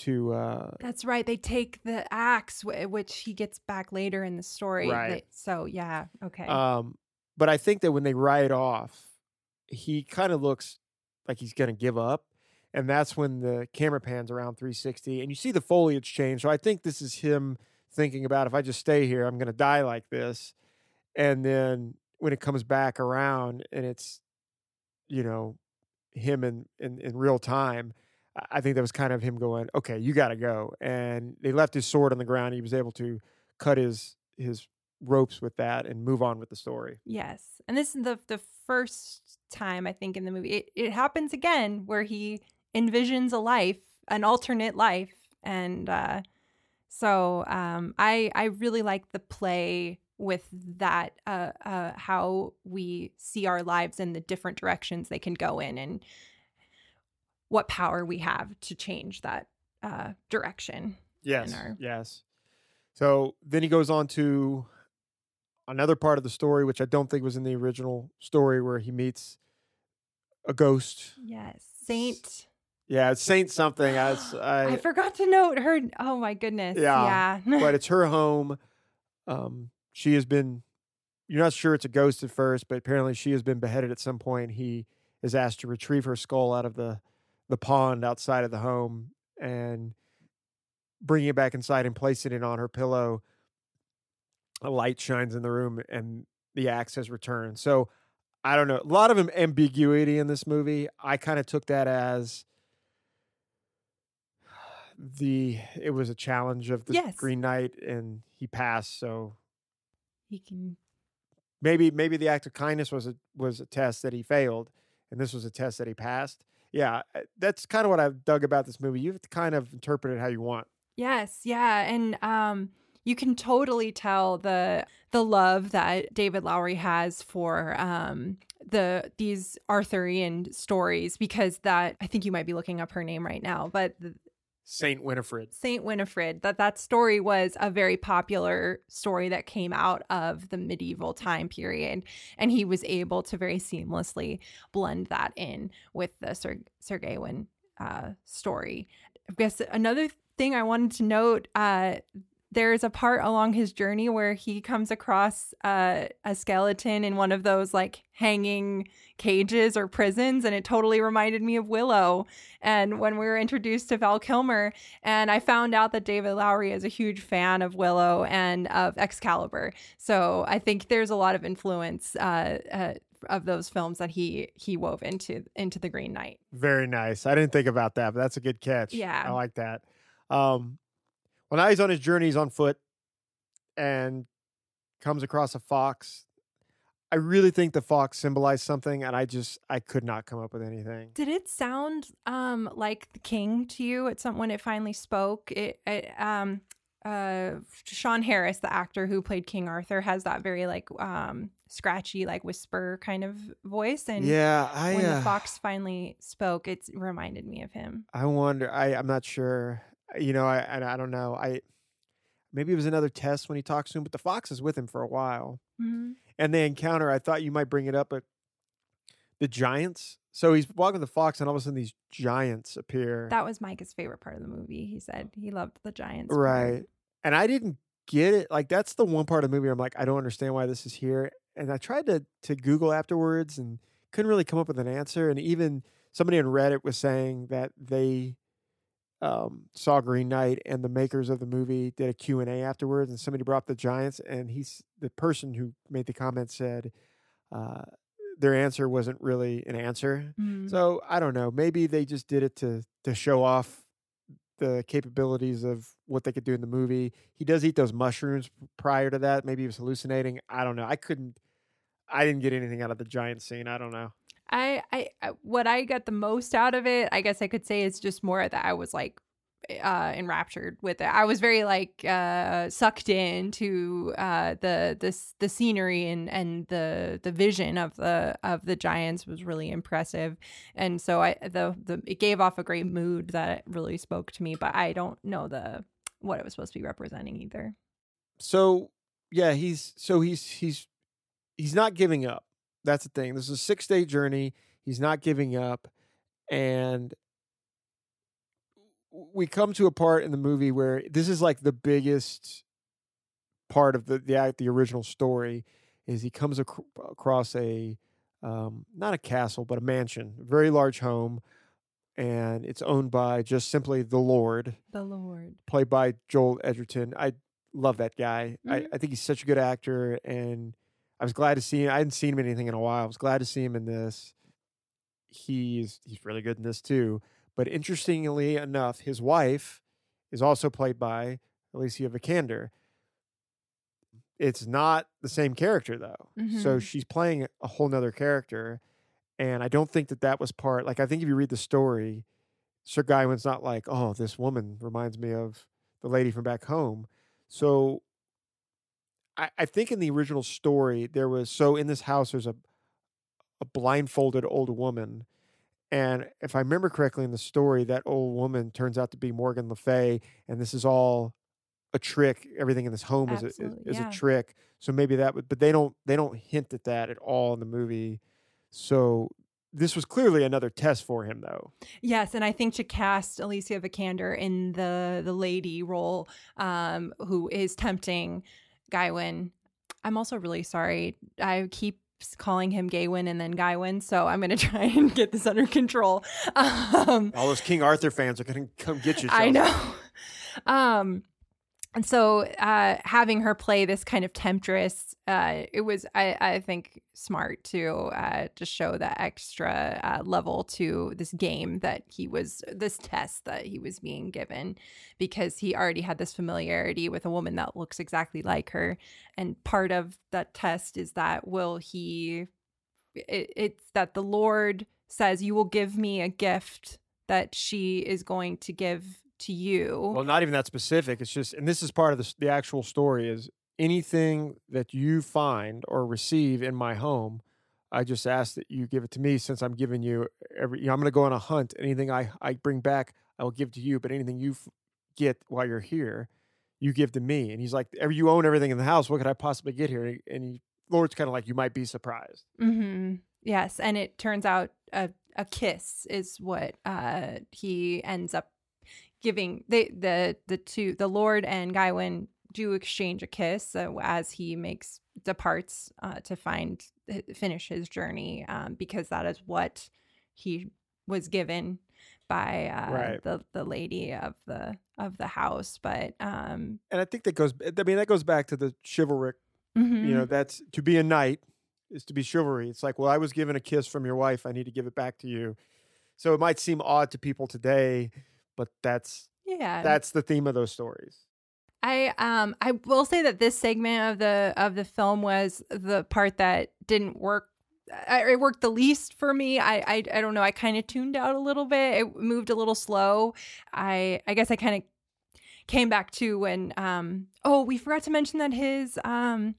to uh That's right. They take the axe, wh- which he gets back later in the story. Right. They- so yeah, okay. Um, but I think that when they ride off, he kind of looks like he's going to give up. And that's when the camera pans around 360 and you see the foliage change. So I think this is him thinking about if I just stay here, I'm going to die like this. And then when it comes back around and it's, you know, him in, in, in real time, I- think that was kind of him going, okay, you got to go. And they left his sword on the ground. He was able to cut his, his ropes with that and move on with the story. Yes. And this is the the first time I think in the movie it, it happens again where he envisions a life, an alternate life. And uh so um I I really like the play with that uh uh how we see our lives and the different directions they can go in and what power we have to change that uh direction. Yes. our- Yes. So then he goes on to another part of the story, which I don't think was in the original story, where he meets a ghost. Yes. Saint Yeah, it's Saint something. i forgot to note her. Oh my goodness. Yeah, Yeah. but it's her home. Um, she has been. You're not sure it's a ghost at first, but apparently she has been beheaded at some point. He is asked to retrieve her skull out of the the pond outside of the home and bringing it back inside and placing it on her pillow. A light shines in the room, and the axe has returned. So I don't know. A lot of ambiguity in this movie. I kind of took that as the it was a challenge of the Yes. Green Knight, and he passed. So he can. maybe maybe the act of kindness was a was a test that he failed, and this was a test that he passed. Yeah, uh, that's kind of what I've dug about this movie. You have to kind of interpret it how you want. Yes. Yeah. And um, you can totally tell the the love that David Lowery has for um the these Arthurian stories because that I think you might be looking up her name right now, but Saint Winifred. Saint Winifred that that story was a very popular story that came out of the medieval time period and he was able to very seamlessly blend that in with the Sir Sir uh, story. I guess another thing I wanted to note uh, there's a part along his journey where he comes across uh, a skeleton in one of those like hanging cages or prisons and it totally reminded me of Willow and when we were introduced to Val Kilmer and I found out that David Lowery is a huge fan of Willow and of Excalibur so I think there's a lot of influence uh, uh, of those films that he he wove into into the Green Knight Very nice. I didn't think about that, but that's a good catch. Yeah. I like that. Um, well, now he's on his journey. He's on foot and comes across a fox. I really think the fox symbolized something, and I just I could not come up with anything. Did it sound um like the king to you at some when it finally spoke? It, it um uh Sean Harris, the actor who played King Arthur, has that very like um scratchy like whisper kind of voice and yeah, I when uh, the fox finally spoke, it reminded me of him. I wonder. I I'm not sure. You know, I I, I don't know. I maybe it was another test when he talks to him, but the fox is with him for a while. Mhm. and they encounter. I thought you might bring it up, but the giants. So he's walking the fox, and all of a sudden these giants appear. That was Micah's favorite part of the movie. He said he loved the giants. part. right, and I didn't get it. Like that's the one part of the movie where I'm like, I don't understand why this is here. And I tried to to Google afterwards and couldn't really come up with an answer. And even somebody on Reddit was saying that they um, saw Green Knight and the makers of the movie did a Q and A afterwards, and somebody brought up the Giants, and he's the person who made the comment said uh, their answer wasn't really an answer. Mhm. So I don't know. Maybe they just did it to to show off the capabilities of what they could do in the movie. He does eat those mushrooms prior to that. Maybe he was hallucinating. I don't know. I couldn't. I didn't get anything out of the giant scene. I don't know. I, I, what I got the most out of it, I guess I could say, is just more that I was like uh enraptured with it. I was very like uh sucked into uh the this the scenery and and the the vision of the of the giants was really impressive. And so I the the it gave off a great mood that really spoke to me, but I don't know the what it was supposed to be representing either. So yeah, he's so he's he's he's not giving up. That's the thing. This is a six day journey. He's not giving up, and we come to a part in the movie where this is like the biggest part of the the act, the original story. Is he comes ac- across a um, not a castle but a mansion, a very large home, and it's owned by just simply the Lord The Lord. played by Joel Edgerton. I love that guy. I, Mhm. I think he's such a good actor, and I was glad to see him. I hadn't seen him in anything in a while. I was glad to see him in this. He's he's really good in this too. But interestingly enough, his wife is also played by Alicia Vikander. it's not the same character though. So Mhm. she's playing a whole nother character, and I don't think that that was part. Like I think if you read the story, Sir Gawain's not like, oh, this woman reminds me of the lady from back home. So I, I think in the original story there was so in this house there's a a blindfolded old woman. And if I remember correctly in the story, that old woman turns out to be Morgan Le Fay, and this is all a trick. Everything in this home is a, is, is yeah. a trick. So maybe that would, but they don't they don't hint at that at all in the movie. So this was clearly another test for him, though. Yes, and I think to cast Alicia Vikander in the the lady role, um, who is tempting Guywen. I'm also really sorry. I keep calling him Gaywin and then Guywen, so I'm going to try and get this under control. Um, All those King Arthur fans are going to come get you. I know. Um, and so uh, having her play this kind of temptress, uh, it was, I, I think, smart to uh, just show that extra uh, level to this game that he was, this test that he was being given, because he already had this familiarity with a woman that looks exactly like her. And part of that test is that will he, it, it's that the Lord says, You will give me a gift that she is going to give to you. Well, not even that specific. It's just, and this is part of the, the actual story is anything that you find or receive in my home, I just ask that you give it to me since I'm giving you every, you know, I'm going to go on a hunt. Anything I, I bring back, I will give to you, but anything you f- get while you're here, you give to me. And he's like, "Ever- you own everything in the house. What could I possibly get here? And, he, and he, Lord's kind of like, you might be surprised. hmm Yes, and it turns out a a kiss is what uh he ends up giving. They the the two the Lord and Guywen do exchange a kiss uh, as he makes departs uh, to find finish his journey um, because that is what he was given by uh, Right. the the lady of the of the house. But um, And I think that goes, I mean, that goes back to the chivalric you mhm. know that's to be a knight is to be chivalry it's like well i was given a kiss from your wife i need to give it back to you so it might seem odd to people today but that's yeah, that's the theme of those stories I um I will say that this segment of the of the film was the part that didn't work. I, it worked the least for me. I I, I don't know. I kind of tuned out a little bit. It moved a little slow. I I guess I kind of came back to when um oh we forgot to mention that his um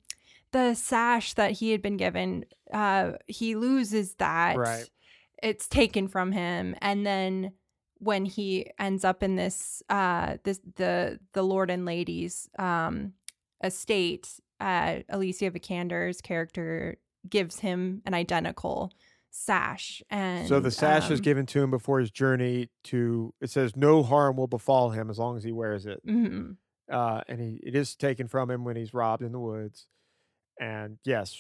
the sash that he had been given uh he loses that Right. it's taken from him and then when he ends up in this uh this the the lord and lady's um estate uh alicia vikander's character gives him an identical sash and so the sash is um, given to him before his journey to it says no harm will befall him as long as he wears it mhm. uh, and he it is taken from him when he's robbed in the woods and yes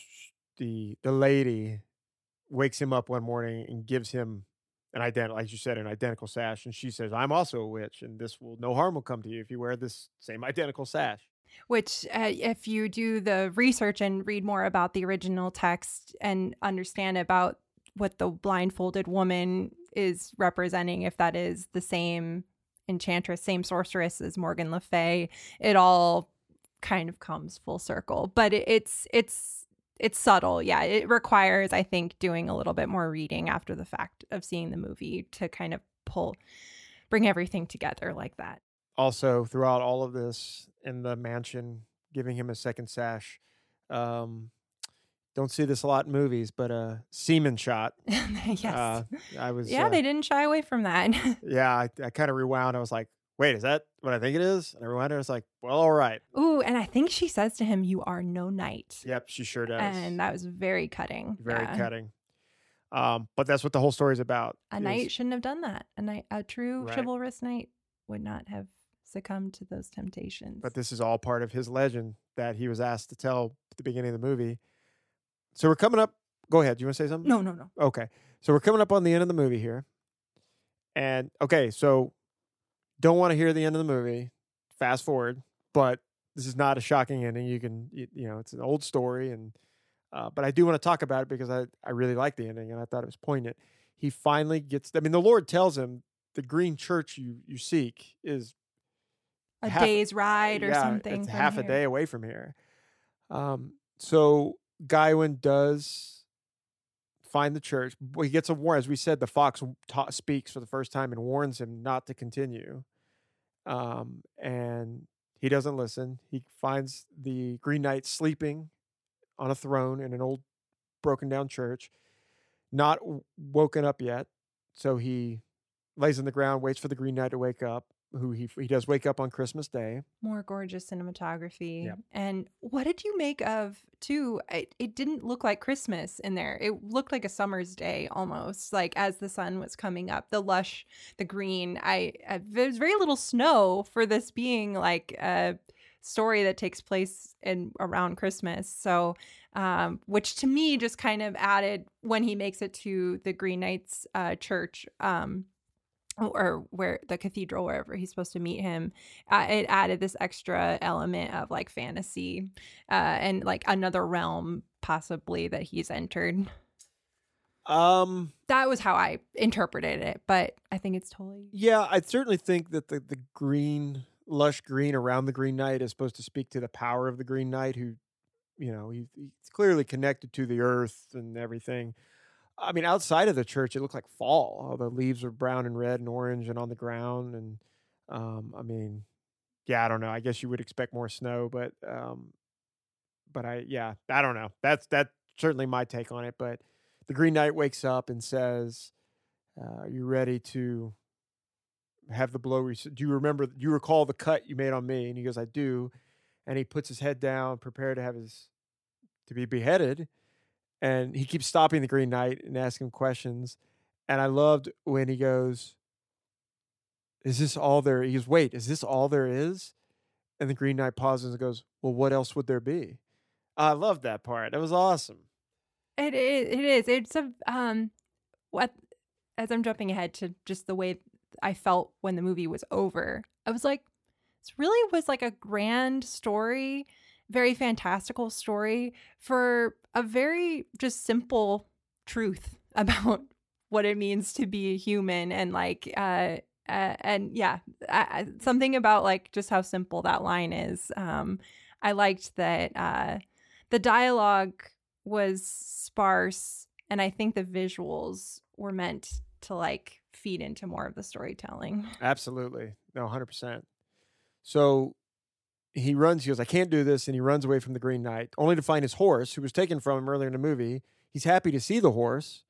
the the lady wakes him up one morning and gives him an identical like you said an identical sash and she says i'm also a witch and this will no harm will come to you if you wear this same identical sash. Which uh, if you do the research and read more about the original text and understand about what the blindfolded woman is representing if that is the same enchantress same sorceress as morgan le fay it all kind of comes full circle. But it, it's it's it's subtle. Yeah it requires i think doing a little bit more reading after the fact of seeing the movie to kind of pull bring everything together like that. Also throughout all of this in the mansion giving him a second sash um don't see this a lot in movies but a semen shot yes. uh, i was yeah uh, they didn't shy away from that. Yeah i, I kind of rewound i was like wait is that what i think it is and i rewound it like well all right Ooh, and I think she says to him, "You are no knight," yep she sure does and that was very cutting. very Yeah. cutting um but that's what the whole story is about A is- knight shouldn't have done that. A knight, a true Right. chivalrous knight, would not have succumbed to those temptations. but this is all part of his legend that he was asked to tell at the beginning of the movie so we're coming up go ahead do you want to say something no, no, no. Okay. So we're coming up on the end of the movie here. And okay, so don't want to hear the end of the movie. Fast forward, but this is not a shocking ending. You can you, know, it's an old story and uh, but I do want to talk about it because I I really like the ending and I thought it was poignant. He finally gets I mean the Lord tells him the green church you you seek is A half- day's ride or yeah, something. It's half a day away from here. Um, so Guywen does find the church. He gets a warn. As we said, the fox ta- speaks for the first time and warns him not to continue. Um, and he doesn't listen. He finds the Green Knight sleeping on a throne in an old broken down church, not w- woken up yet. So he lays on the ground, waits for the Green Knight to wake up, who he he does wake up on Christmas Day. More gorgeous cinematography. Yep. And what did you make of too? It, it didn't look like Christmas in there. It looked like a summer's day almost, like as the sun was coming up. The lush, the green. I, I there's very little snow for this being like a story that takes place in around Christmas. So, um, which to me just kind of added when he makes it to the Green Knights uh, church. Um, or where the cathedral wherever he's supposed to meet him uh, it added this extra element of like fantasy uh, and like another realm possibly that he's entered Um, that was how i interpreted it but i think it's totally yeah, I certainly think that the the green, lush green around the Green Knight is supposed to speak to the power of the Green Knight, who, you know, he, he's clearly connected to the earth and everything. I mean, outside of the church, it looked like fall. All the leaves were brown and red and orange and on the ground. And um, I mean, yeah, I don't know. I guess you would expect more snow, but um, but I yeah, I don't know. That's that's certainly my take on it. But the Green Knight wakes up and says, uh, "Are you ready to have the blow? Do you remember? Do you recall the cut you made on me?" And he goes, "I do." And he puts his head down, prepared to have his to be beheaded. And he keeps stopping the Green Knight and asking him questions. And I loved when he goes, "Is this all there?" He goes, "Wait, is this all there is?" And the Green Knight pauses and goes, "Well, what else would there be?" I loved that part. That was awesome. it, it, it is it's a um what as i'm jumping ahead to just the way i felt when the movie was over i was like this really was like a grand story very fantastical story for a very just simple truth about what it means to be a human and like uh, uh and yeah something about like just how simple that line is um i liked that uh the dialogue was sparse and i think the visuals were meant to like feed into more of the storytelling Absolutely. No, 100%. So he runs, he goes, I can't do this. And he runs away from the Green Knight, only to find his horse, who was taken from him earlier in the movie. He's happy to see the horse.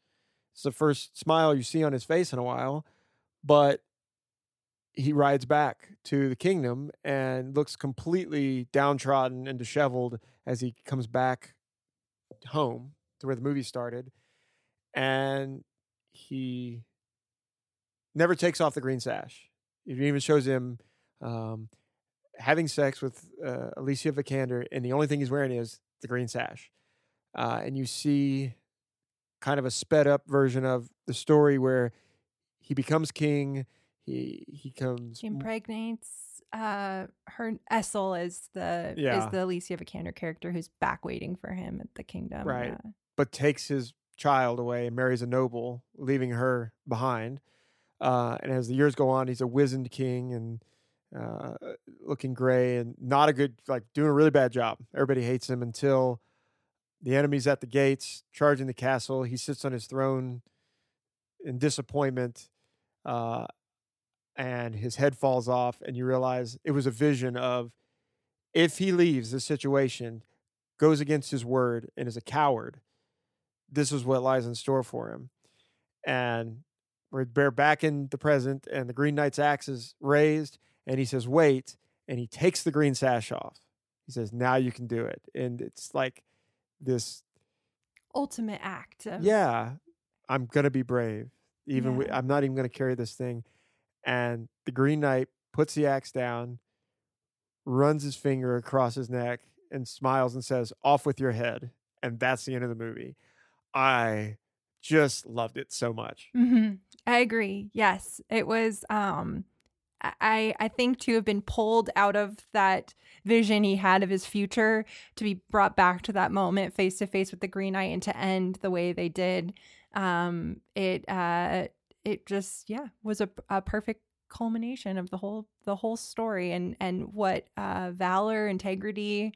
It's the first smile you see on his face in a while. But he rides back to the kingdom and looks completely downtrodden and disheveled as he comes back home to where the movie started. And he never takes off the green sash. It even shows him um, having sex with uh, Alicia Vikander, and the only thing he's wearing is the green sash. Uh, and you see kind of a sped up version of the story where he becomes king. He he comes she impregnates uh her Essel is the Yeah. is the Alicia Vikander character who's back waiting for him at the kingdom Right. yeah. but takes his child away and marries a noble, leaving her behind. Uh, and as the years go on, he's a wizened king and uh, looking gray and not a good, like doing a really bad job. Everybody hates him until the enemy's at the gates, charging the castle. He sits on his throne in disappointment, uh, and his head falls off. And you realize it was a vision of if he leaves this situation, goes against his word, and is a coward, this is what lies in store for him. And we're back in the present, and the Green Knight's axe is raised, and he says, "Wait!" And he takes the green sash off. He says, "Now you can do it." And it's like this, ultimate act of yeah, I'm gonna be brave. Even Yeah. I'm not even gonna carry this thing. And the Green Knight puts the axe down, runs his finger across his neck, and smiles and says, "Off with your head." And that's the end of the movie. I just loved it so much. hmm I agree. Yes, it was. Um, I I think to have been pulled out of that vision he had of his future to be brought back to that moment face to face with the Green Knight and to end the way they did. Um, it uh, it just yeah was a, a perfect culmination of the whole the whole story and and what uh, valor integrity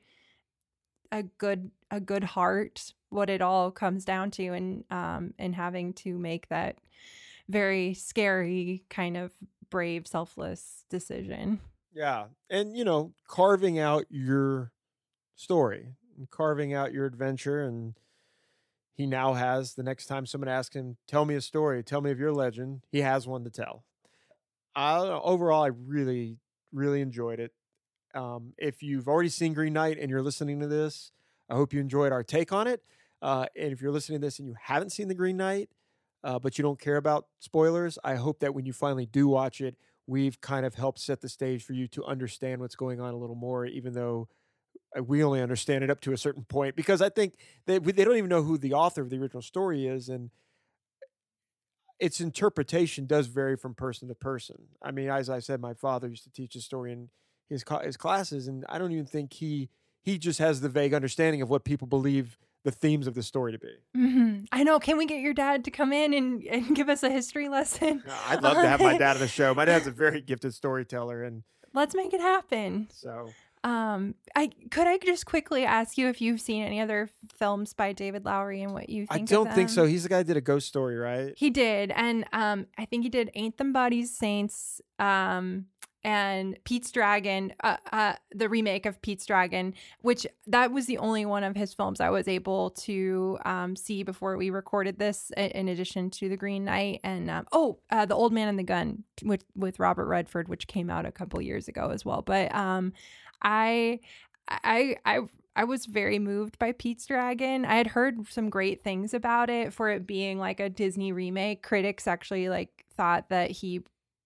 a good a good heart what it all comes down to and um and having to make that very scary kind of brave selfless decision Yeah. And, you know, carving out your story, and carving out your adventure. And he now has, the next time someone asks him, tell me a story, tell me of your legend, he has one to tell. I overall, I really, really enjoyed it. Um, if you've already seen Green Knight and you're listening to this, I hope you enjoyed our take on it. Uh, and if you're listening to this and you haven't seen The Green Knight, uh, but you don't care about spoilers, I hope that when you finally do watch it, we've kind of helped set the stage for you to understand what's going on a little more, even though uh, we only understand it up to a certain point. Because I think they they don't even know who the author of the original story is, and its interpretation does vary from person to person. I mean, as I said, my father used to teach a story in his his classes, and I don't even think he he just has the vague understanding of what people believe the themes of the story to be. hmm i know can we get your dad to come in and, and give us a history lesson I'd love to have my dad on the show. My dad's a very gifted storyteller, and let's make it happen so um i could i just quickly ask you if you've seen any other films by david lowery and what you I don't think so. He's the guy that did a ghost story, right? He did, and um, I think he did "Ain't Them Bodies Saints," um, and Pete's Dragon, uh, uh, the remake of Pete's Dragon, which that was the only one of his films I was able to um, see before we recorded this. In addition to The Green Knight and um, oh, uh, The Old Man and the Gun with with Robert Redford, which came out a couple years ago as well. But um, I, I, I. I was very moved by Pete's Dragon. I had heard some great things about it for it being like a Disney remake. Critics actually like thought that he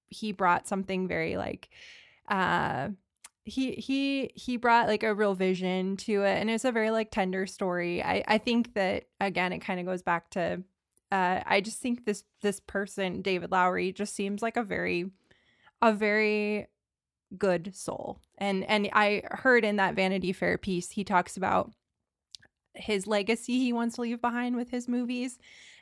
he brought something very like uh he he he brought like a real vision to it and it's a very like tender story. I I think that again it kind of goes back to uh I just think this this person David Lowery just seems like a very a very good soul. And and I heard in that Vanity Fair piece he talks about his legacy he wants to leave behind with his movies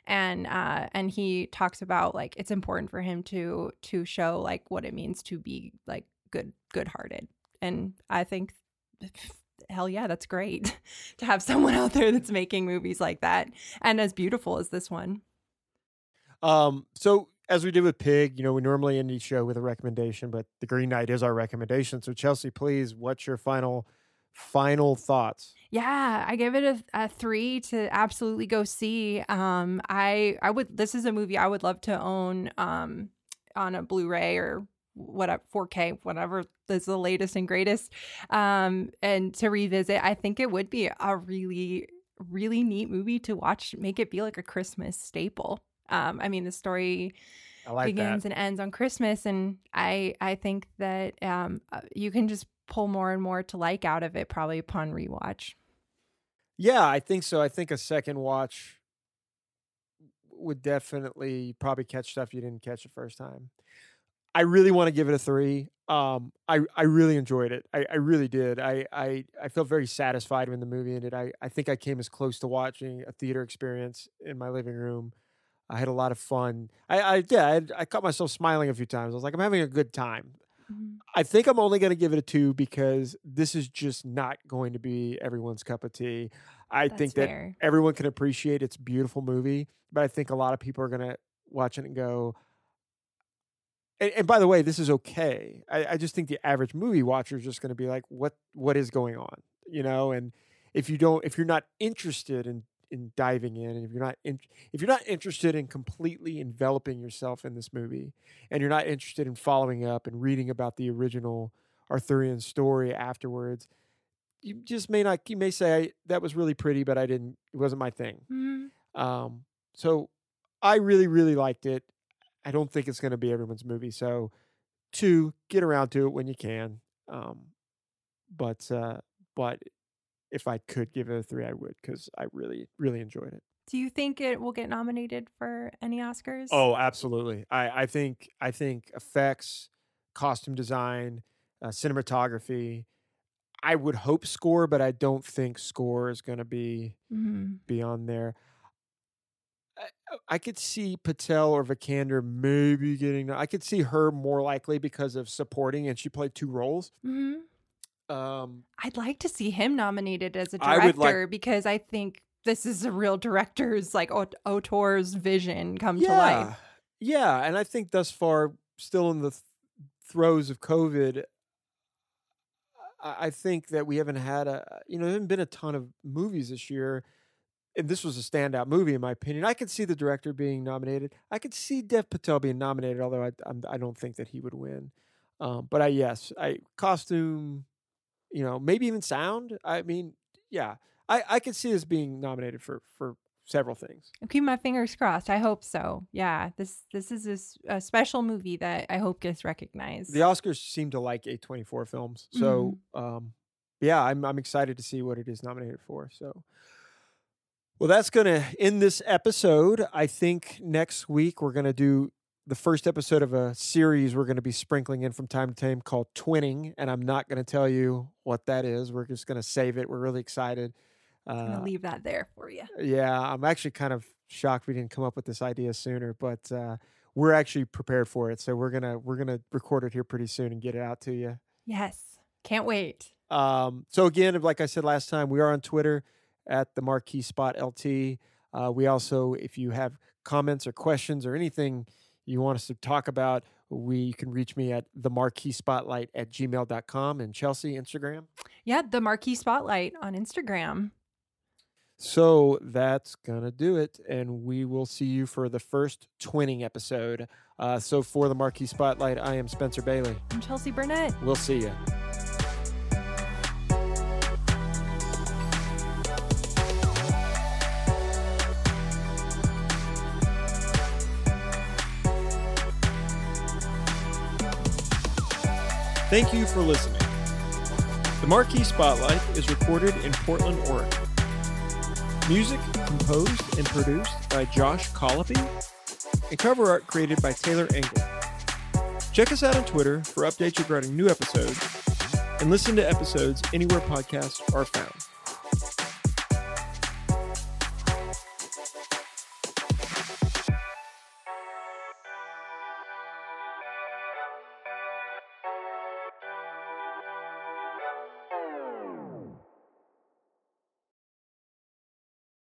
and uh and he talks about like it's important for him to to show like what it means to be like good good hearted and i think hell yeah that's great to have someone out there that's making movies like that and as beautiful as this one Um, so as we did with Pig, you know, we normally end each show with a recommendation, but The Green Knight is our recommendation. So Chelsea, please, what's your final final thoughts? Yeah, I give it a, a three to absolutely go see. Um, I I would. This is a movie I would love to own. Um, on a Blu-ray or whatever 4K, whatever is the latest and greatest. Um, and to revisit, I think it would be a really really neat movie to watch. Make it be like a Christmas staple. Um, I mean, the story like begins that. and ends on Christmas, and I I think that um uh, you can just pull more and more to like out of it probably upon rewatch. Yeah, I think so. I think a second watch would definitely probably catch stuff you didn't catch the first time. I really want to give it a three. Um, I I really enjoyed it. I, I really did. I, I I felt very satisfied when the movie ended. I I think I came as close to watching a theater experience in my living room. I had a lot of fun. I I yeah, I, I caught myself smiling a few times. I was like, I'm having a good time. Mm-hmm. I think I'm only going to give it a two because this is just not going to be everyone's cup of tea. I think that fair. everyone can appreciate it's beautiful movie, but I think a lot of people are going to watch it and go. And, and by the way, this is okay. I, I just think the average movie watcher is just going to be like, "What? What is going on?" You know. And if you don't, if you're not interested in in diving in, and if you're not in, if you're not interested in completely enveloping yourself in this movie, and you're not interested in following up and reading about the original Arthurian story afterwards, you just may not. You may say that was really pretty, but I didn't. It wasn't my thing. Mhm. Um, so I really, really liked it. I don't think it's going to be everyone's movie. So, two, get around to it when you can. Um, but uh, but if I could give it a three, I would because I really, really enjoyed it. Do you think it will get nominated for any Oscars? Oh, absolutely. I, I think I think effects, costume design, uh, cinematography. I would hope score, but I don't think score is going to be Mhm. be on there. I, I could see Patel or Vikander maybe getting. I could see her more likely because of supporting, and she played two roles. Mhm. Um, I'd like to see him nominated as a I would like- director because I think this is a real director's like Auteur's vision come to life. yeah, and I think thus far, still in the th- throes of COVID, I, I think that we haven't had a you know there haven't been a ton of movies this year. And this was a standout movie, in my opinion. I could see the director being nominated. I could see Dev Patel being nominated, although I I'm, I don't think that he would win. Um, but I yes, I costume, you know, maybe even sound. I mean, yeah, I I could see this being nominated for for several things. I'm keeping my fingers crossed. I hope so. Yeah, this this is a special movie that I hope gets recognized. The Oscars seem to like A24 films. So, um, yeah, I'm, I'm excited to see what it is nominated for. So, well, that's going to end this episode. I think next week we're going to do the first episode of a series we're going to be sprinkling in from time to time called Twinning. And I'm not going to tell you what that is. We're just going to save it. We're really excited. I'm Uh, leave that there for you. yeah, I'm actually kind of shocked we didn't come up with this idea sooner, but uh, we're actually prepared for it. So we're gonna we're gonna record it here pretty soon and get it out to you. Yes, can't wait. Um, so again, like I said last time, we are on Twitter at the Marquee Spot LT. Uh, we also, if you have comments or questions or anything you want us to talk about, we you can reach me at the Marquee Spotlight at gmail.com and Chelsea Instagram. Yeah, the Marquee Spotlight on Instagram. So that's gonna do it, and we will see you for the first twinning episode. Uh, so for the Marquee Spotlight, I am Spencer Bailey. I'm Chelsea Burnett. We'll see you. Thank you for listening. The Marquee Spotlight is recorded in Portland, Oregon. Music composed and produced by Josh Colopy, and cover art created by Taylor Engel. Check us out on Twitter for updates regarding new episodes, and listen to episodes anywhere podcasts are found.